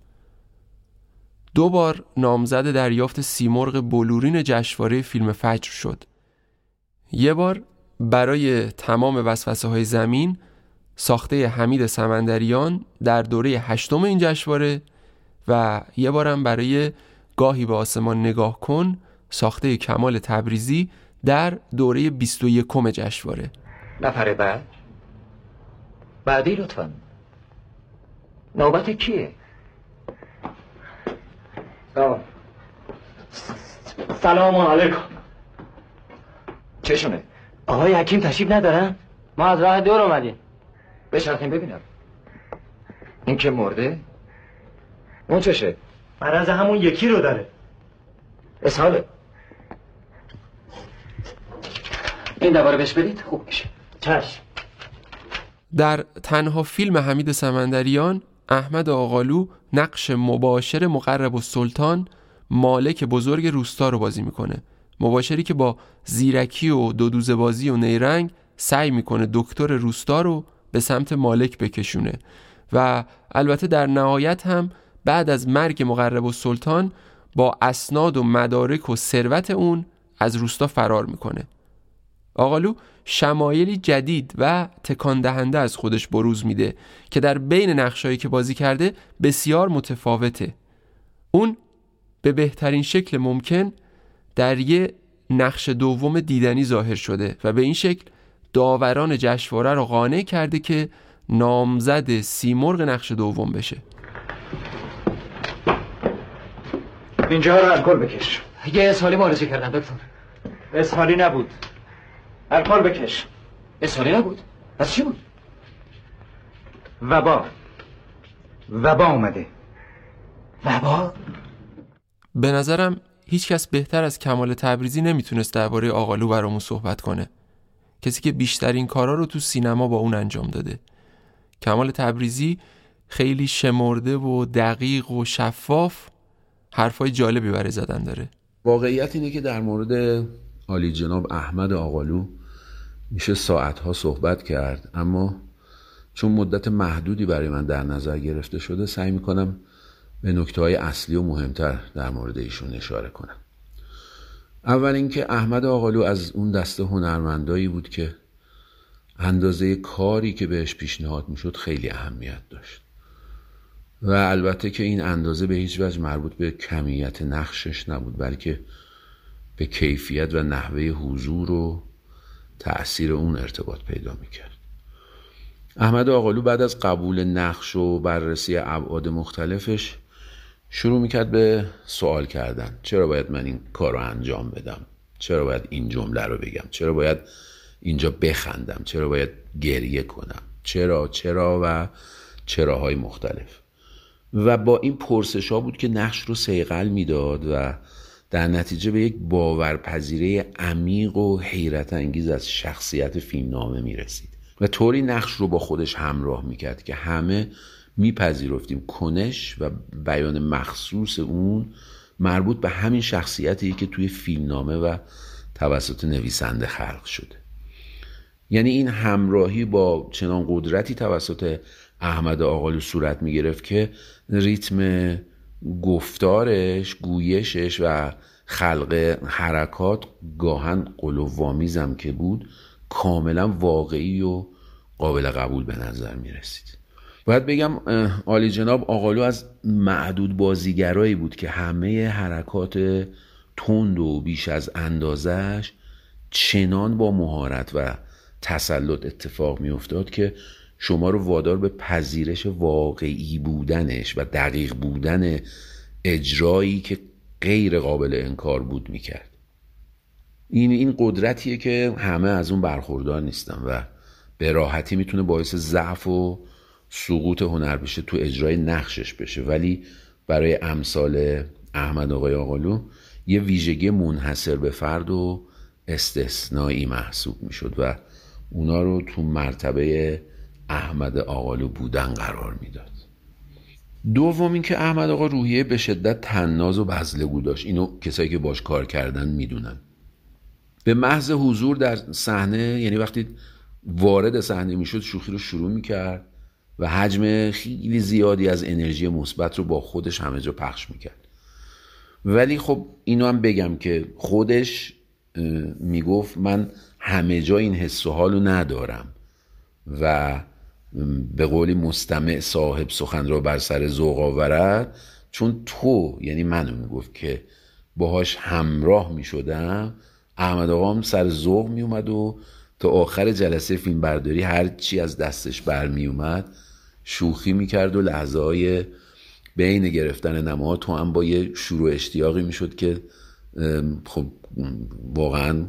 S1: دو بار نامزد دریافت سیمرغ بلورین جشنواره فیلم فجر شد. یه بار برای تمام وسوسه های زمین ساخته حمید سمندریان در دوره هشتم این جشنواره و یه بارم برای گاهی به آسمان نگاه کن ساخته کمال تبریزی در دوره 21 جشنواره.
S23: نفر بعد. بعدی لطفا. نوبت کیه؟
S14: سلام
S23: سلام علیکم. چشونه آقای حکیم تشریف ندارن؟
S32: ما از راه دور اومدیم.
S23: بچرخیم ببینم. این که مرده؟ اون چشه
S32: مرض همون یکی رو داره.
S23: اسحاله
S14: این دواره بهش بدید خوب میشه.
S32: چشم.
S1: در تنها فیلم حمید سمندریان احمد آقالو نقش مباشر مقرب و سلطان مالک بزرگ روستا رو بازی می‌کنه. مباشری که با زیرکی و دودوزه بازی و نیرنگ سعی می‌کنه دکتر روستا رو به سمت مالک بکشونه. و البته در نهایت هم بعد از مرگ مقرب و سلطان با اسناد و مدارک و ثروت اون از روستا فرار می‌کنه. آقالو شمایلی جدید و تکان دهنده از خودش بروز میده که در بین نقشایی که بازی کرده بسیار متفاوته. اون به بهترین شکل ممکن در یه نقش دوم دیدنی ظاهر شده و به این شکل داوران جشنواره را قانع کرده که نامزد سیمرغ نقش دوم بشه.
S14: اینجا رو الکل بکش. یه اسحالی معالجه کردن دکتر. اسحالی نبود. الکل بکش. اسحالی نبود؟ پس چی بود؟ وبا. وبا اومده. وبا؟
S1: به نظرم هیچکس بهتر از کمال تبریزی نمی‌تونست درباره آقالو برامون صحبت کنه. کسی که بیشترین کارا رو تو سینما با اون انجام داده. کمال تبریزی خیلی شمرده و دقیق و شفاف حرفای جالبی برای زدن داره.
S37: واقعیت اینه که در مورد عالی جناب احمد آقالو میشه ساعتها صحبت کرد اما چون مدت محدودی برای من در نظر گرفته شده سعی می‌کنم به نکته های اصلی و مهمتر در مورد ایشون اشاره کنم. اول اینکه احمد آقالو از اون دسته هنرمندایی بود که اندازه کاری که بهش پیشنهاد می‌شد خیلی اهمیت داشت. و البته که این اندازه به هیچ وجه مربوط به کمیت نقشش نبود بلکه به کیفیت و نحوه حضور و تأثیر اون ارتباط پیدا می‌کرد. احمد آقالو بعد از قبول نقش و بررسی ابعاد مختلفش شروع می‌کرد به سوال کردن. چرا باید من این کار رو انجام بدم؟ چرا باید این جمله رو بگم؟ چرا باید اینجا بخندم؟ چرا باید گریه کنم؟ چرا چرا و چراهای مختلف؟ و با این پرسش ها بود که نقش رو سیقل می‌داد و در نتیجه به یک باورپذیره عمیق و حیرت انگیز از شخصیت فیلمنامه می رسید و طوری نقش رو با خودش همراه می کرد که همه میپذیرفتیم. کنش و بیان مخصوص اون مربوط به همین شخصیتی که توی فیلمنامه و توسط نویسنده خلق شده. یعنی این همراهی با چنان قدرتی توسط احمد آقالو صورت می گرفت که ریتم گفتارش گویشش و خلق حرکات گاهن قلووامیزم که بود کاملا واقعی و قابل قبول به نظر می رسید باید بگم عالی جناب آقالو از معدود بازیگرایی بود که همه حرکات تند و بیش از اندازش چنان با مهارت و تسلط اتفاق می افتاد که شما رو وادار به پذیرش واقعی بودنش و دقیق بودن اجرایی که غیر قابل انکار بود می‌کرد. این این قدرتیه که همه از اون برخوردار نیستن و به راحتی می‌تونه باعث ضعف و سقوط هنر بشه تو اجرای نقشش بشه. ولی برای امثال احمد آقای آقالو یه ویژگی منحصر به فرد و استثنایی محسوب می‌شد و اونا رو تو مرتبه احمد آقالو بودن قرار می‌داد. دوم اینکه احمد آقا روحیه به شدت تناز و بزلگو داشت. اینو کسایی که باش کار کردن می‌دونن. به محض حضور در صحنه یعنی وقتی وارد صحنه می‌شد شوخی رو شروع می‌کرد و حجم خیلی زیادی از انرژی مثبت رو با خودش همه جا پخش می‌کرد. ولی خب اینو هم بگم که خودش می‌گفت من همه جا این حس و حالو ندارم و به قولی مستمع صاحب سخن را بر سر ذوق آورد چون تو یعنی منو می‌گفت که باهاش همراه می‌شدم احمد آقام سر ذوق میومد و تا آخر جلسه فیلم برداری هر چی از دستش برمی اومد شوخی می‌کرد و لحظه های بین گرفتن نما تو هم با یه شروع اشتیاقی می‌شد که خب واقعا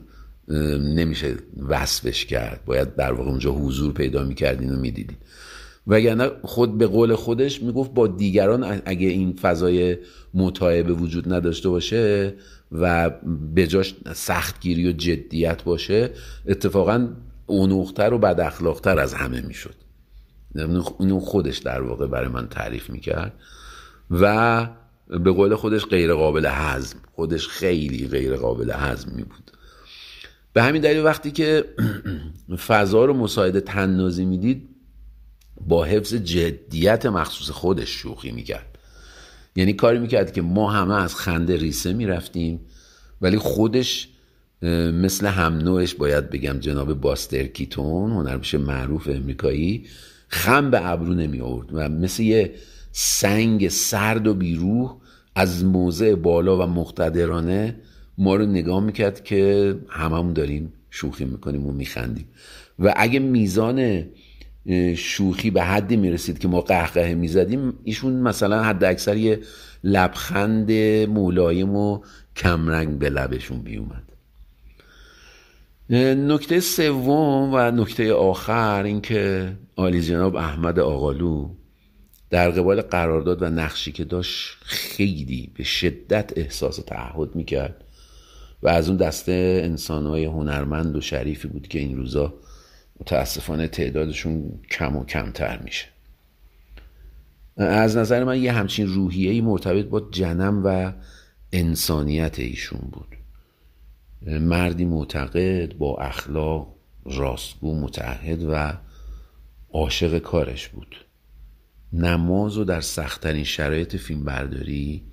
S37: نمیشه وصفش کرد. باید در واقع اونجا حضور پیدا می‌کردین و می‌دیدین وگرنه خود به قول خودش می‌گفت با دیگران اگه این فضای مطایبه وجود نداشته باشه و به جاش سختگیری و جدیت باشه اتفاقا اونوختر و بد اخلاقتر از همه می‌شد. اینو خودش در واقع برای من تعریف می‌کرد. و به قول خودش غیر قابل هضم خودش خیلی غیر قابل هضم می بود. به همین دلیل وقتی که فضا رو مساعده تنازی می‌دید با حفظ جدیت مخصوص خودش شوخی می‌کرد. یعنی کاری می‌کرد که ما همه از خنده ریسه می‌رفتیم ولی خودش مثل هم نوعش باید بگم جناب باستر کیتون هنرمش معروف امریکایی خم به ابرو نمی آورد و مثل یه سنگ سرد و بیروح از موضع بالا و مقتدرانه ما رو نگاه می‌کرد که هممون داریم شوخی می‌کنیم و میخندیم. و اگه میزان شوخی به حدی می‌رسید که ما قهقه می‌زدیم ایشون مثلا حد اکثر یه لبخند ملایم و کمرنگ به لبشون بیومد نکته سوم و نکته آخر اینکه عالی جناب احمد آقالو در قبال قرارداد و نقشی که داشت خیلی به شدت احساس تعهد می‌کرد. و از اون دسته انسانهای هنرمند و شریفی بود که این روزا متاسفانه تعدادشون کم و کمتر میشه. از نظر من یه همچین روحیه مرتبط با جنم و انسانیت ایشون بود. مردی معتقد با اخلاق راستگو متعهد و عاشق کارش بود. نماز رو در سختترین شرایط فیلم برداری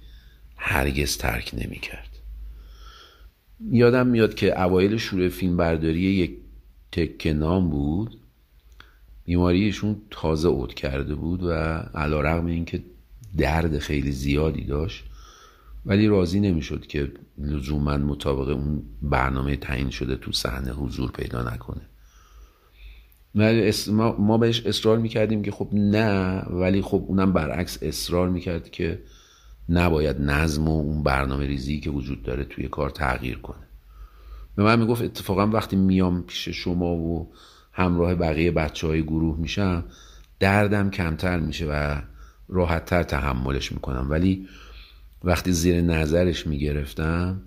S37: هرگز ترک نمی کرد یادم میاد که اوایل شروع فیلم برداری یک تک نام بود. بیماریشون تازه عود کرده بود و علا رقم این که درد خیلی زیادی داشت. ولی راضی نمی‌شد که لزوما مطابق اون برنامه تعیین شده تو صحنه حضور پیدا نکنه. ما بهش اصرار می‌کردیم که خب نه ولی خب اونم برعکس اصرار می‌کرد که نباید نظم و اون برنامه ریزی که وجود داره توی کار تغییر کنه. به من می‌گفت اتفاقا وقتی میام پیش شما و همراه بقیه بچه های گروه میشم دردم کمتر میشه و راحتتر تحملش می‌کنم. ولی وقتی زیر نظرش می‌گرفتم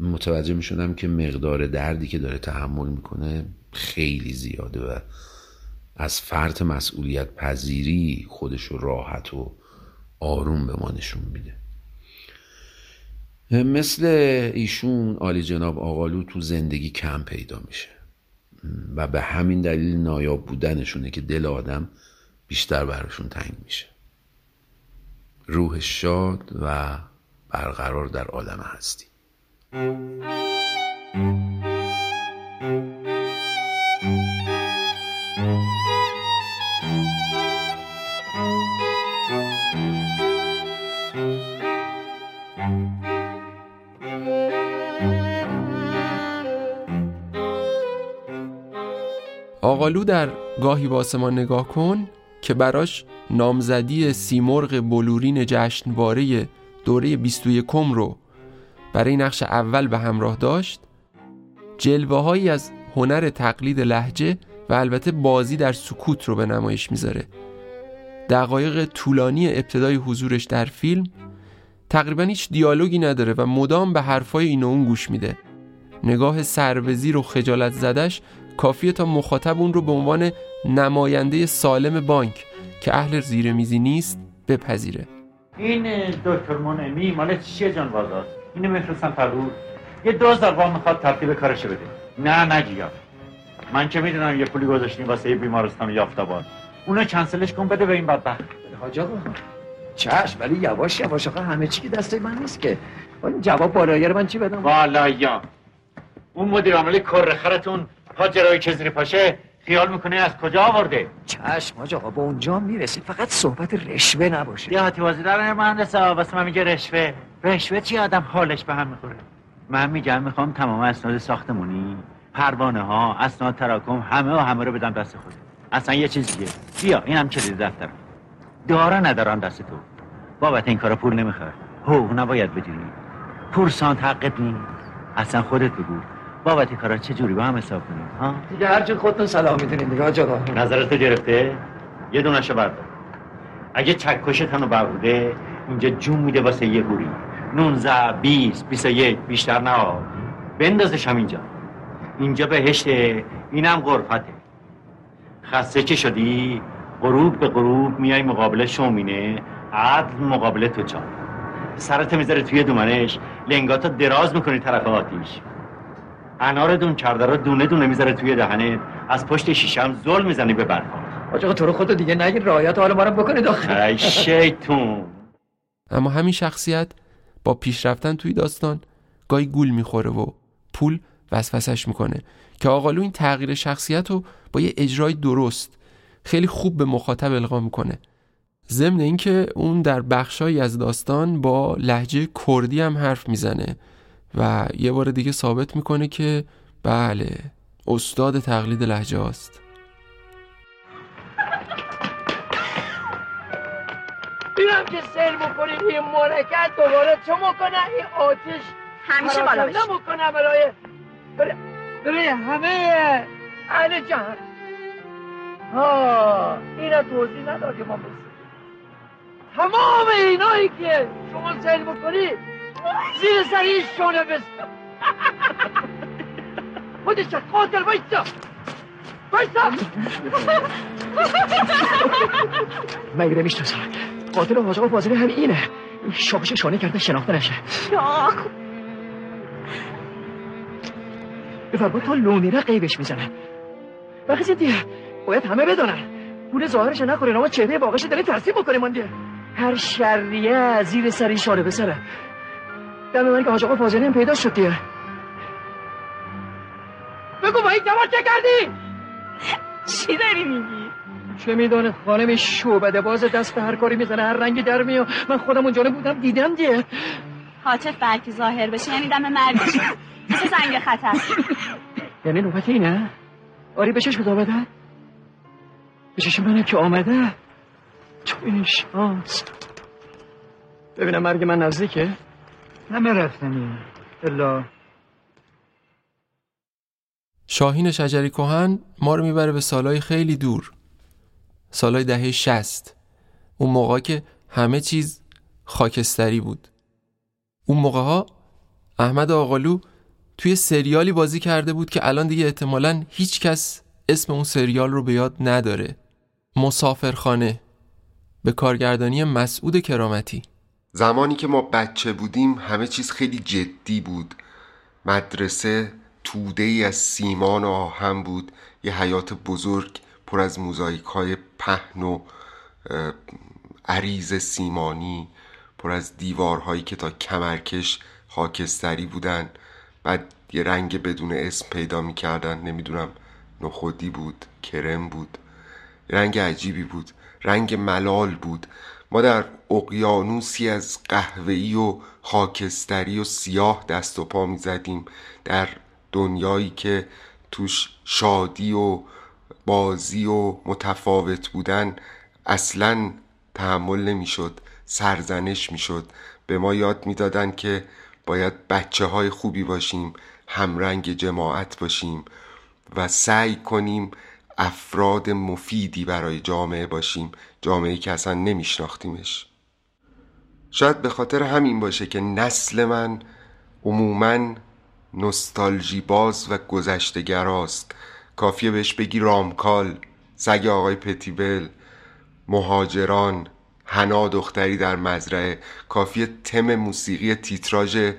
S37: متوجه می‌شدم که مقدار دردی که داره تحمل می‌کنه خیلی زیاده و از فرط مسئولیت پذیری خودش راحت و آروم به ما نشون میده. مثل ایشون آلی جناب آقالو تو زندگی کم پیدا میشه. و به همین دلیل نایاب بودنشونه که دل آدم بیشتر براشون تنگ میشه. روح شاد و برقرار در عالم هستی
S1: آقالو در گاهی با آسمان نگاه کن که براش نامزدی سیمرغ بلورین جشنواره دوره 21 رو برای نقش اول به همراه داشت. جلوه هایی از هنر تقلید لحجه و البته بازی در سکوت رو به نمایش می‌ذاره. دقایق طولانی ابتدای حضورش در فیلم تقریبا هیچ دیالوگی نداره و مدام به حرفای این و اون گوش میده. نگاه سربزیر و خجالت زدش کافیه تا مخاطب اون رو به عنوان نماینده سالم بانک که اهل زیر میزی نیست بپذیره.
S19: این دکتر منعمی مال چیه جان بازار؟ اینو میفرستم فرود یه دوز در وام می‌خواد ترتیب کارش بده. نه نه جیا من که می‌دونم یه پولی گذاشتیم واسه بیمارستان یافتاباد اونو کنسلش کن بده به این بدبخت.
S14: حاج آقا. چشم ولی یواش یواش آقا همه چی که دست من نیست که. جواب بالایی من چی بدم؟
S19: والا یا. اون مدیر عامل کرخرتون پاجرای که زیر پاشه خیال می‌کنه از کجا آورده؟
S14: چشم حاج آقا با اونجا می‌رسید فقط صحبت رشوه نباشه.
S19: دیهاتی بازی دارن مهندس واسه من میگه رشوه. رشوه چی آدم حالش به هم می‌خوره؟ من میگم می‌خوام تمام اسناد ساختمونی پروانه ها اسناد تراکم همه و همه رو بدم دست خود. اصلا یه چیز دیگه. بیا اینم کلید دفتر. داره ندارن دست تو. بابت این کارا پول نمی‌خواد. حقوق نباید بدونی. پورسانت حقت نیست. اصلا خودت بگو. بابت کارا چه جوری؟ با هم حساب کنیم ها؟
S14: دیگه هر جور خودتون سلام می‌دونین دیگه آقا
S19: نظرت گرفته؟
S38: یه دونشو بردار. اگه چکش تنو بربوده اینجا جون میده واسه یه گوری. 19 20 21 بیشتر نه بندازش هم اینجا اینجا بهشته اینم غرفته. خسته چه شدی غروب به غروب میای مقابل شومینه عدل مقابل تو چان سرت می‌ذاره توی دومنش لنگاتو دراز می‌کنی طرف آتیش. انار دون کرده رو دونه دونه می‌ذاره توی دهنت از پشت شیشم زل می‌زنی به برفا.
S14: آقا تو رو خودت دیگه نگیر رعایت حال ما رو بکنی داخل
S38: ای شیطون.
S1: اما همین شخصیت با پیشرفتن توی داستان گاهی گول می‌خوره و پول وسوسش می‌کنه که آقالو این تغییر شخصیت رو با یه اجرای درست خیلی خوب به مخاطب القا می‌کنه. ضمن اینکه اون در بخشهایی از داستان با لحجه کردی هم حرف می‌زنه. و یه بار دیگه ثابت می‌کنه که بله استاد تقلید لحجه هاست.
S39: اینم که سر بکنیم این مرکت دوباره. چه مکنه این آتش؟
S20: همیشه بالا بشه
S39: مکنه برای برای همه. اهل جهان. ها اینا توضیح نداد ما بسید تمام اینایی که شما سیل بکنی زیر سری شونه بست خودش قاتل بایستا بایستا
S14: مگه نمی‌شناسم قاتل حاج آقا فاضلی هم اینه. شاخش شانه کرده شناخته نشه.
S20: شاخ.
S14: بفرما تا لومیره قیبش می‌زنه. وقتی دیگه باید همه بدونن پول ظاهرش نخوره اما چهره باقش داره ترسیم بکنه من دیگه هر شریه زیر سری شانه بسره دم من که حاج آقا فاضلی هم پیدا شد دیگه
S39: بگو با این جوان چه کردی؟
S20: چی داری میگی؟
S14: چه می‌دونه خانم شوبده باز دست به هر کاری می‌زنه هر رنگی در میو من خودم اونجا بودم دیدم دیگه
S20: حاطف برکی ظاهر بشه یعنی دم مرگشه مثل زنگ خطر
S14: یعنی نوبت اینه؟ آری به چشم آمده؟ به چشم منه که آمده تو این شانس ببینم مرگ من نزدیکه
S39: همه رفتنی. الا.
S1: شاهین شجری کهن ما رو می‌بره به سالهای خیلی دور. سالهای دهه شست اون موقع که همه چیز خاکستری بود. اون موقع ها احمد آقالو توی سریالی بازی کرده بود که الان دیگه احتمالا هیچ کس اسم اون سریال رو به یاد نداره. مسافرخانه. به کارگردانی مسعود کرامتی.
S40: زمانی که ما بچه بودیم همه چیز خیلی جدی بود. مدرسه توده ای از سیمان و آهن بود یه حیات بزرگ پر از موزاییک های پهن و عریض سیمانی پر از دیوارهایی که تا کمرکش خاکستری بودن. بعد یه رنگ بدون اسم پیدا می‌کردن نمی‌دونم نخودی بود کرم بود. رنگ عجیبی بود. رنگ ملال بود. ما در اقیانوسی از قهوه‌ای و خاکستری و سیاه دست و پا می‌زدیم در دنیایی که توش شادی و بازی و متفاوت بودن اصلا تحمل نمی‌شد سرزنش می‌شد. به ما یاد می‌دادن که باید بچه های خوبی باشیم همرنگ جماعت باشیم و سعی کنیم افراد مفیدی برای جامعه باشیم جامعه که اصلا نمیشناختیمش. شاید به خاطر همین باشه که نسل من عموما نستالژی باز و گذشتگراست کافیه بهش بگی رامکال سگ آقای پتیبل مهاجران هنا دختری در مزرعه. کافیه تم موسیقی تیتراژ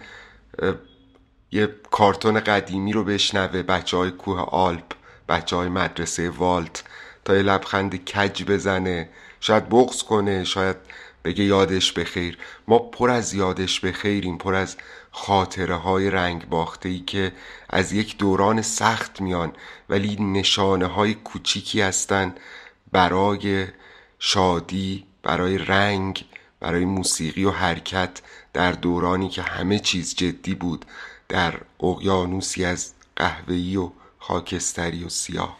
S40: یه کارتون قدیمی رو بشنوه بچه های کوه آلپ. بچه های مدرسه والت تا یه لبخند کج بزنه. شاید بغض کنه شاید بگه یادش بخیر. ما پر از یادش بخیریم پر از خاطره های رنگ باخته ای که از یک دوران سخت میان. ولی نشانه های کوچیکی هستن برای شادی برای رنگ برای موسیقی و حرکت در دورانی که همه چیز جدی بود. در اقیانوسی از قهوه‌ای و خاکستری و سیاه.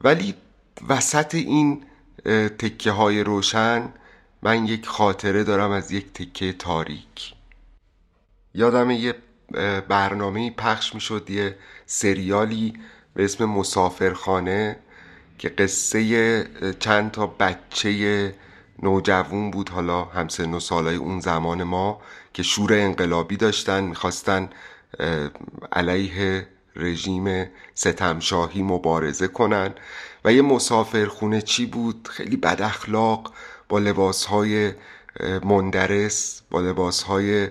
S40: ولی وسط این تکه های روشن من یک خاطره دارم از یک تکه تاریک. یادم یه برنامه پخش می شد یه سریالی به اسم مسافرخانه که قصه چند تا بچه نوجوون بود حالا همسن و سالای اون زمان ما که شور انقلابی داشتن می‌خواستن علیه رژیم ستمشاهی مبارزه کنن و یه مسافر خونه چی بود؟ خیلی بد اخلاق. با لباس های مندرس با لباس های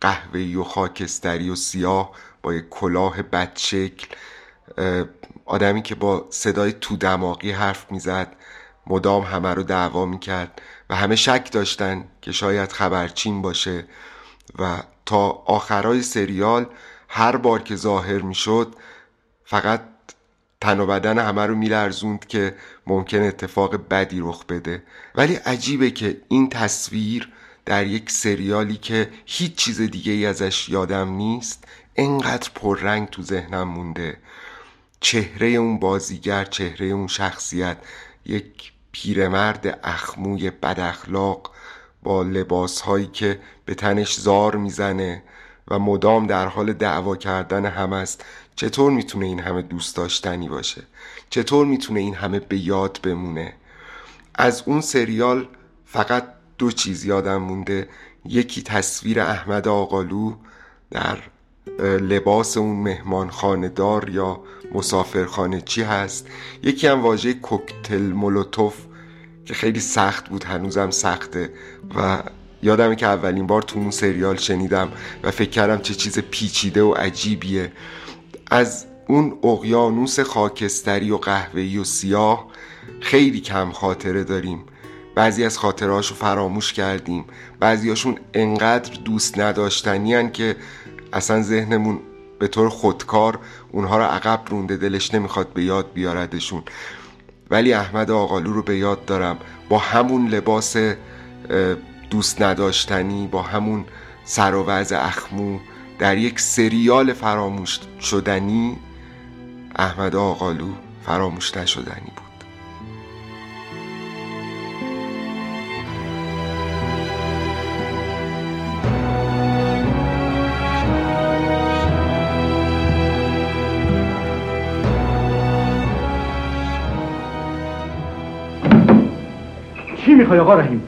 S40: قهوه‌ای و خاکستری و سیاه با یک کلاه بدشکل آدمی که با صدای تو دماغی حرف می‌زد مدام همه رو دعوا می‌کرد و همه شک داشتن که شاید خبرچین باشه و تا آخرای سریال هر بار که ظاهر می‌شد فقط تن و بدن همه رو میلرزوند که ممکن اتفاق بدی رخ بده. ولی عجیبه که این تصویر در یک سریالی که هیچ چیز دیگه ای ازش یادم نیست انقدر پررنگ تو ذهنم مونده. چهره اون بازیگر چهره اون شخصیت یک پیرمرد اخموی بد اخلاق با لباس هایی که به تنش زار می‌زنه و مدام در حال دعوا کردن هم است. چطور می‌تونه این همه دوست داشتنی باشه؟ چطور می‌تونه این همه به یاد بمونه؟ از اون سریال فقط دو چیز یادم مونده. یکی تصویر احمد آقالو در لباس اون مهمان خاندار یا مسافرخانه چی هست. یکی هم واژه کوکتل مولوتوف که خیلی سخت بود هنوزم سخته. و یادمه که اولین بار تو اون سریال شنیدم و فکر کردم چه چیز پیچیده و عجیبیه. از اون اقیانوس خاکستری و قهوه‌ای و سیاه خیلی کم خاطره داریم. بعضی از خاطرهاش رو فراموش کردیم. بعضیاشون انقدر دوست نداشتنی که اصلا ذهنمون به طور خودکار اونها رو عقب رونده دلش نمی‌خواد به یاد بیاردشون. ولی احمد آقالو رو به یاد دارم. با همون لباس دوست نداشتنی با همون سر و اخمو در یک سریال فراموش شدنی احمد آقالو فراموش نشدنی بود.
S41: چی می‌خوای آقا رحیم؟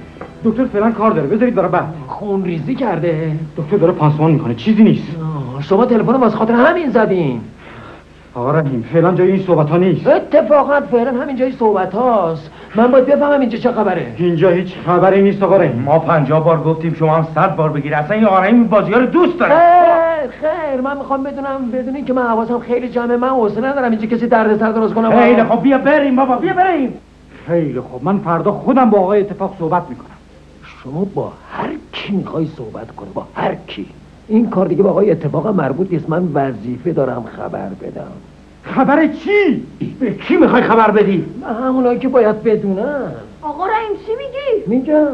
S41: دکتر فعلا کار داره بذارید برای بعد.
S39: خون ریزی کرده.
S41: دکتر داره پانسمان می‌کنه چیزی نیست.
S39: شما تلفن واسه خاطر همین زدین.
S41: آقا رحیم فعلا جای این صحبت ها نیست.
S39: اتفاقا فعلا همین جای صحبت هاست من باید بفهمم اینجا چه خبره.
S41: اینجا هیچ خبری نیست آقا رحیم. ما پنجاه بار گفتیم شما هم صد بار بگیر اصلا این آقا رحیم بازی ها رو دوست داره
S39: خیر خیر. من می‌خوام بدونم بدونی که من حواسم خیلی جمعه من حوصله ندارم اینجا کسی درد سر درست کنم
S41: خیلی خب بیا بریم بابا بیا بریم. خیلی خب من فردا خودم با آقای اتفاق صحبت می‌کنم
S39: شما با هر کی می‌خوای صحبت کنی با هر کی این کار دیگه با آقای اتفاق مربوط نیست من وظیفه دارم خبر بدم
S41: خبر چی؟ به کی می‌خوای خبر بدی؟
S39: همونایی که باید بدونن
S20: آقا رحیم چی میگی؟
S39: میگم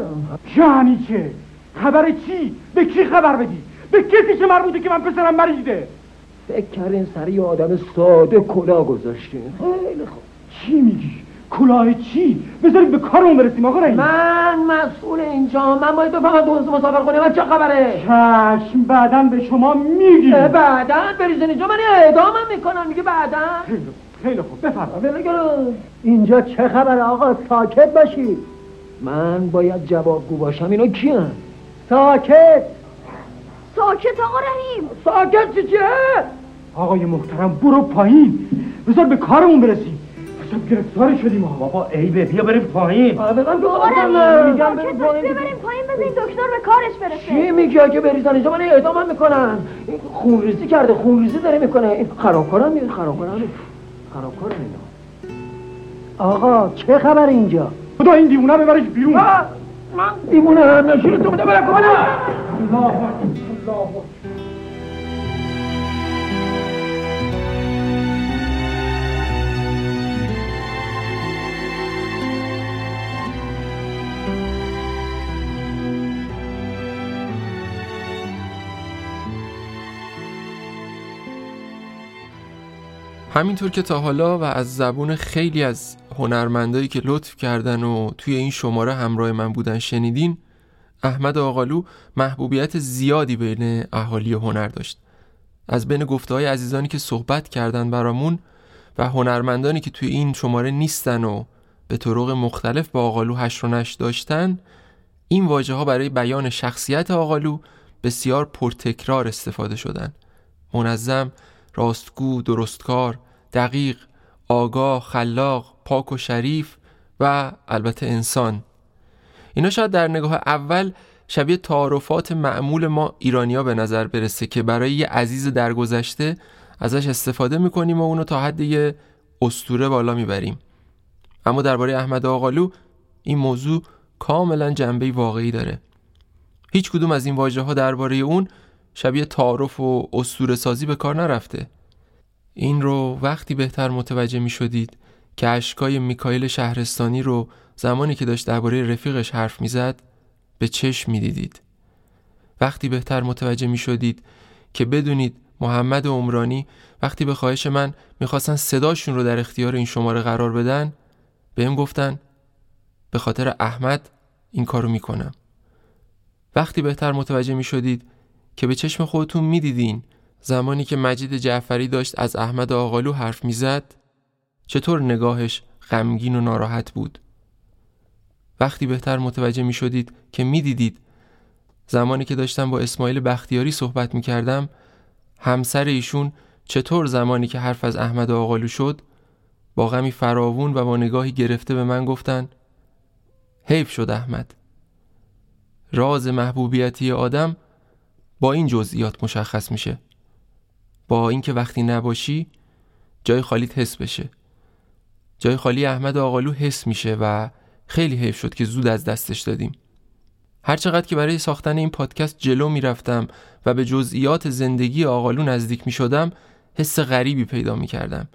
S41: یعنی چه؟ خبر چی؟ به کی خبر بدی؟ به کسی که مربوطه که من پسرم مریضه
S39: فکر کردین سر یه آدم ساده کلا گذاشتین خیلی خوب
S41: چی میگی؟ کلاه چی؟ بذارید به کارمون برسیم آقا رحیم
S39: من مسئول اینجا. من باید بفهمم دوست مسافر کنه من چه خبره؟
S41: چشم بعدا به شما میگی
S39: بعدا بریزن اینجا. من اعدامم می‌کنن میگه بعدا.
S41: خیلی, خیلی خوب. بفرما
S39: اینجا چه خبره آقا؟ ساکت باشی. من باید جوابگو باشم. اینو کیان؟ ساکت.
S20: ساکت آقا رحیم.
S39: ساکت چی چیه؟
S41: آقای محترم برو پایین. بذار به کارمون برسیم. حساب گرفتار شدیم بابا عیبه بیا بریم پایین.
S39: بگم
S20: میگم بریم پایین بریم پایین بذارین دکتر به کارش برسه.
S39: چی میگی اگه بریزن اینجا من اعدامم می‌کنن این خونریزی کرده خونریزی داره می‌کنه. این خرابکارم میاد خرابکارم خرابکارم اینا. آقا چه خبر اینجا؟
S41: خدا این دیوونه ببرش بیرون.
S39: من دیوونه هم نشون تو بده برم کنم
S41: الله الله
S1: همینطور که تا حالا و از زبون خیلی از هنرمندایی که لطف کردن و توی این شماره همراه من بودن شنیدین احمد آقالو محبوبیت زیادی بین اهالی هنر داشت. از بین گفته های عزیزانی که صحبت کردن برامون و هنرمندانی که توی این شماره نیستن و به طرق مختلف با آقالو هش و نش داشتن این واژه ها برای بیان شخصیت آقالو بسیار پرتکرار استفاده شدن. منظم، راستگو، درستکار، دقیق، آگاه، خلاق، پاک و شریف و البته انسان. اینا شاید در نگاه اول شبیه تعارفات معمول ما ایرانیا به نظر برسه که برای یه عزیز درگذشته ازش استفاده می‌کنیم و اونو تا حد یه استوره بالا می‌بریم. اما درباره احمد آقالو این موضوع کاملا جنبه واقعی داره. هیچ کدوم از این واژه ها درباره اون شبیه تعارف و استوره سازی به کار نرفته. این رو وقتی بهتر متوجه می شدید که اشکای میکایل شهرستانی رو زمانی که داشت درباره رفیقش حرف می‌زد به چشم می‌دیدید. وقتی بهتر متوجه می شدید که بدونید محمد عمرانی وقتی به خواهش من می‌خواستن صداشون رو در اختیار این شماره قرار بدن بهم گفتن به خاطر احمد این کارو می‌کنم. وقتی بهتر متوجه می شدید که به چشم خودتون می‌دیدین. زمانی که مجید جعفری داشت از احمد آقالو حرف می‌زد چطور نگاهش غمگین و ناراحت بود؟ وقتی بهتر متوجه می شدید که می‌دیدید. زمانی که داشتم با اسماعیل بختیاری صحبت می کردم همسر ایشون چطور زمانی که حرف از احمد آقالو شد با غمی فراوون و با نگاهی گرفته به من گفتن حیف شد احمد. راز محبوبیتی آدم با این جزئیات مشخص میشه. با اینکه وقتی نباشی جای خالیت حس بشه. جای خالی احمد آقالو حس میشه و خیلی حیف شد که زود از دستش دادیم. هرچقدر که برای ساختن این پادکست جلو می‌رفتم و به جزئیات زندگی آقالو نزدیک می شدم حس غریبی پیدا می کردم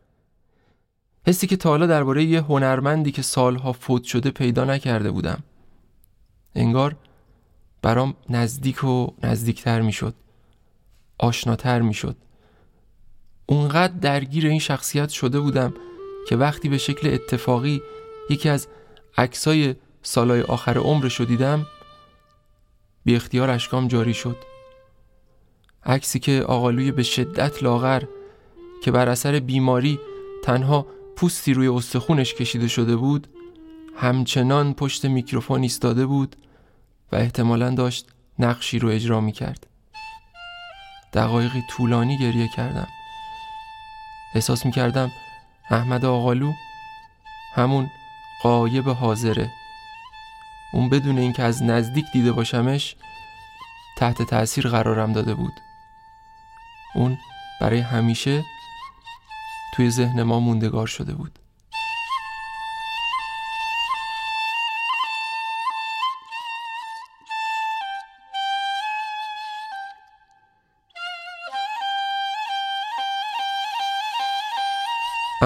S1: حسی که تا حالا درباره یه هنرمندی که سالها فوت شده پیدا نکرده بودم. انگار برام نزدیک و نزدیکتر می شد آشناتر می شد اونقدر درگیر این شخصیت شده بودم که وقتی به شکل اتفاقی یکی از عکسای سالهای آخر عمرش رو دیدم بی اختیار اشکام جاری شد. عکسی که آقالوی به شدت لاغر که بر اثر بیماری تنها پوستی روی استخونش کشیده شده بود همچنان پشت میکروفون ایستاده بود و احتمالا داشت نقشی رو اجرا می کرد دقایقی طولانی گریه کردم. احساس می کردم احمد آقالو همون قایب حاضره. اون بدون اینکه از نزدیک دیده باشمش تحت تاثیر قرارم داده بود. اون برای همیشه توی ذهن ما موندگار شده بود.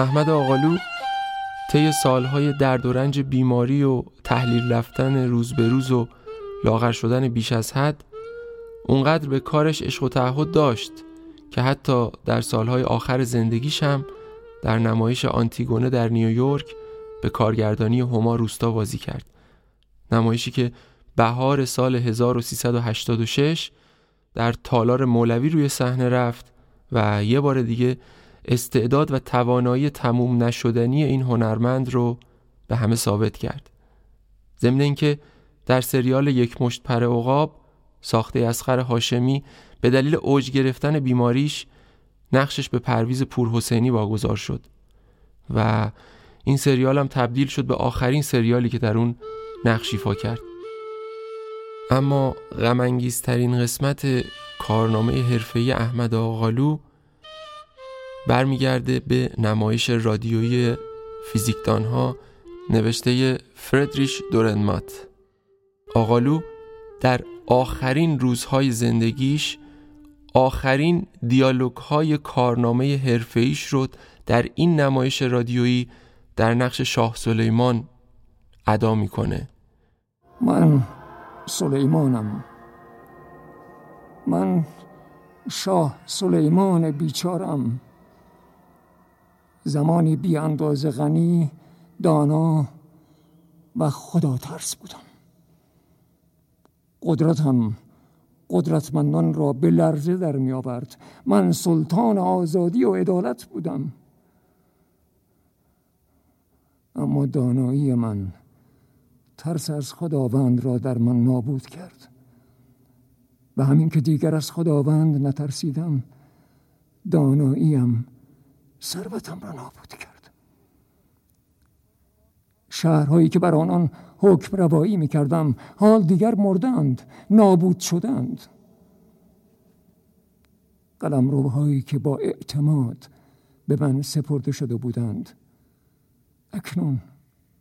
S1: احمد آقالو طی سالهای درد و رنج بیماری و تحلیل رفتن روز به روز و لاغر شدن بیش از حد اونقدر به کارش عشق و تعهد داشت که حتی در سالهای آخر زندگیش هم در نمایش آنتیگونه در نیویورک به کارگردانی هما روستا بازی کرد. نمایشی که بهار سال 1386 در تالار مولوی روی صحنه رفت و یه بار دیگه استعداد و توانایی تموم نشدنی این هنرمند رو به همه ثابت کرد. ضمن اینکه در سریال یک مشت پر عقاب ساخته اسخر هاشمی به دلیل اوج گرفتن بیماریش نقشش به پرویز پورحسینی واگذار شد و این سریال هم تبدیل شد به آخرین سریالی که در اون نقش ایفا کرد. اما غمانگیزترین قسمت کارنامه حرفه‌ای احمد آقالو برمیگرده به نمایش رادیویی فیزیکدان ها نوشته فردریش دورنمات. آقالو در آخرین روزهای زندگیش آخرین دیالوگ های کارنامه حرفه‌ایش شد در این نمایش رادیویی در نقش شاه سلیمان ادا می‌کنه.
S23: من سلیمانم. من شاه سلیمان بیچارم. زمانی بی اندازه غنی دانا و خدا ترس بودم. قدرتم قدرتمندان را به لرزه در می آورد. من سلطان آزادی و عدالت بودم.
S34: اما دانایی من ترس از خداوند را در من نابود کرد. و همین که دیگر از خداوند نترسیدم داناییم ثروتم را نابود کرد. شهرهایی که بر آنان حکم روایی می کردم حال دیگر مردند نابود شدند. قلم که با اعتماد به من سپرده شده بودند اکنون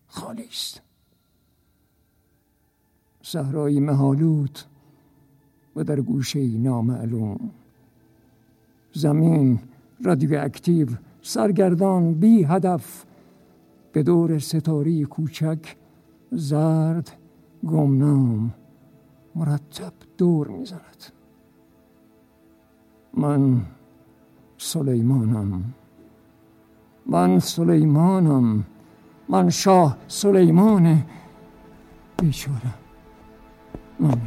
S34: خالی است. صحرای مهالود و در گوشه نامعلوم. زمین رادیواکتیو سرگردان بی هدف. به دور ستاری کوچک زرد گمنام مرتب دور می‌زند. من سلیمانم. من سلیمانم. من شاه سلیمان بیچاره. من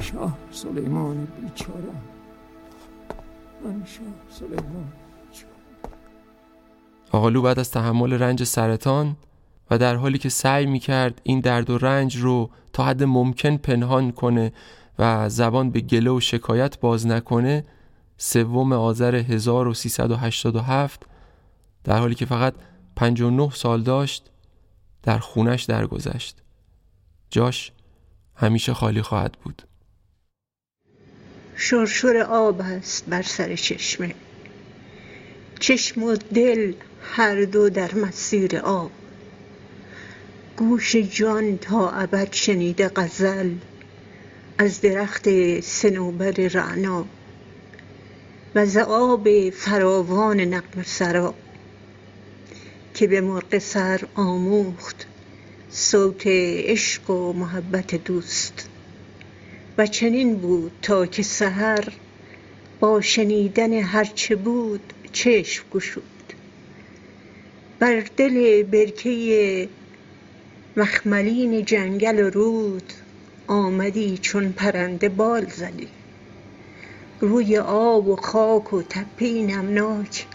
S34: شاه سلیمان بیچاره. من شاه سلیمان.
S1: آقالو بعد از تحمل رنج سرطان و در حالی که سعی می کرد این درد و رنج رو تا حد ممکن پنهان کنه و زبان به گله و شکایت باز نکنه سوم آذر 1387 در حالی که فقط 59 سال داشت در خونش درگذشت. جاش همیشه خالی خواهد بود.
S42: شرشور آب است بر سر چشمه. چشم و دل هر دو در مسیر آب. گوش جان تا ابد شنیده غزل از درخت سنوبر رعنا و ز آب فراوان نقم سرا که به مرغ سر آموخت صوت عشق و محبت دوست. و چنین بود تا که سحر با شنیدن هرچه بود چشم گشود. بر دل برکه مخملین جنگل و رود آمدی چون پرنده بال زدی. روی آب و خاک و تپه نمناک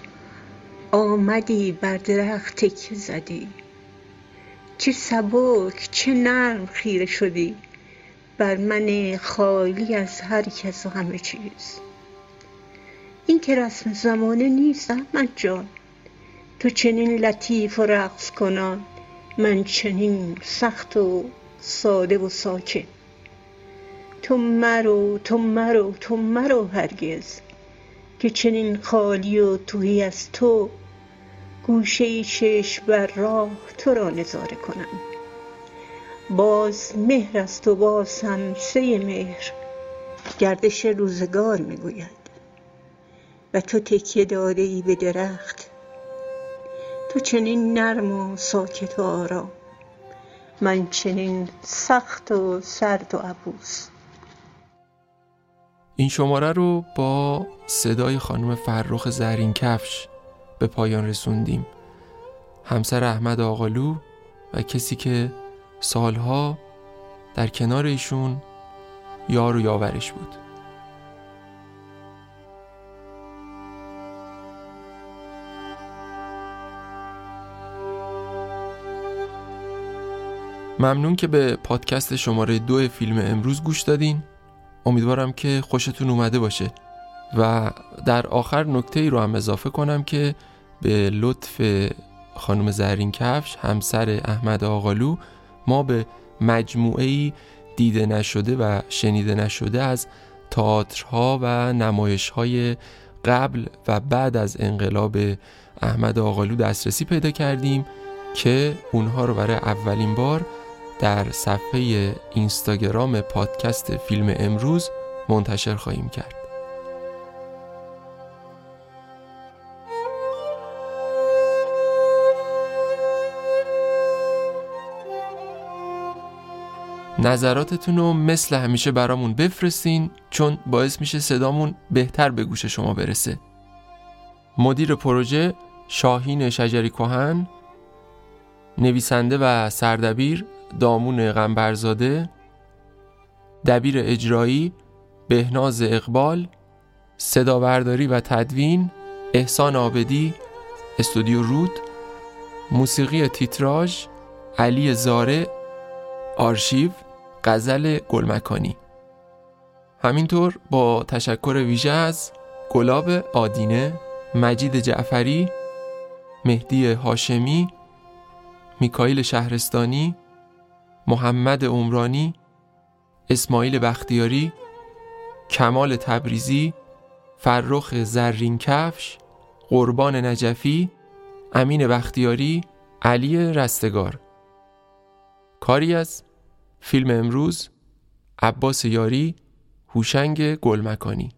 S42: آمدی بر درخت تکیه زدی. چه سبک چه نرم خیره شدی بر من خالی از هر کس و همه چیز. این که رسم زمانه نیست احمد جان. تو چنین لطیف و رقص کنان من چنین سخت و ساده و ساکن. تو مرو تو مرو تو مرو هرگز. که چنین خالی و توهی از تو گوشه چشم بر راه تو را نظاره کنم. باز مهر است و باز هم سه مهر. گردش روزگار می‌گوید. و تو تکیه داده ای به درخت. تو چنین نرم و ساکت و آرام. من چنین سخت و سرد و عبوس.
S1: این شماره رو با صدای خانم فرخ زرین کفش به پایان رسوندیم. همسر احمد آقالو و کسی که سالها در کنار ایشون یار و یاورش بود. ممنون که به پادکست شماره دو فیلم امروز گوش دادین. امیدوارم که خوشتون اومده باشه. و در آخر نکته ای رو هم اضافه کنم که به لطف خانم زرین کفش همسر احمد آقالو ما به مجموعه ای دیده نشده و شنیده نشده از تئاترها و نمایش های قبل و بعد از انقلاب احمد آقالو دسترسی پیدا کردیم که اونها رو برای اولین بار در صفحه اینستاگرام پادکست فیلم امروز منتشر خواهیم کرد. نظراتتون رو مثل همیشه برامون بفرستین چون باعث میشه صدامون بهتر به گوش شما برسه. مدیر پروژه شاهین شجری کوهن نویسنده و سردبیر دامون غنبرزاده دبیر اجرایی بهناز اقبال صداورداری و تدوین احسان آبدی استودیو رود موسیقی تیتراژ علی زاره آرشیو غزل گلمکانی. همینطور با تشکر ویژه از گلاب آدینه مجید جعفری مهدی هاشمی میکایل شهرستانی محمد عمرانی اسماعیل بختیاری کمال تبریزی فرخ زرین کفش قربان نجفی امین بختیاری علی رستگار. کاری از فیلم امروز عباس یاری هوشنگ گلمکانی.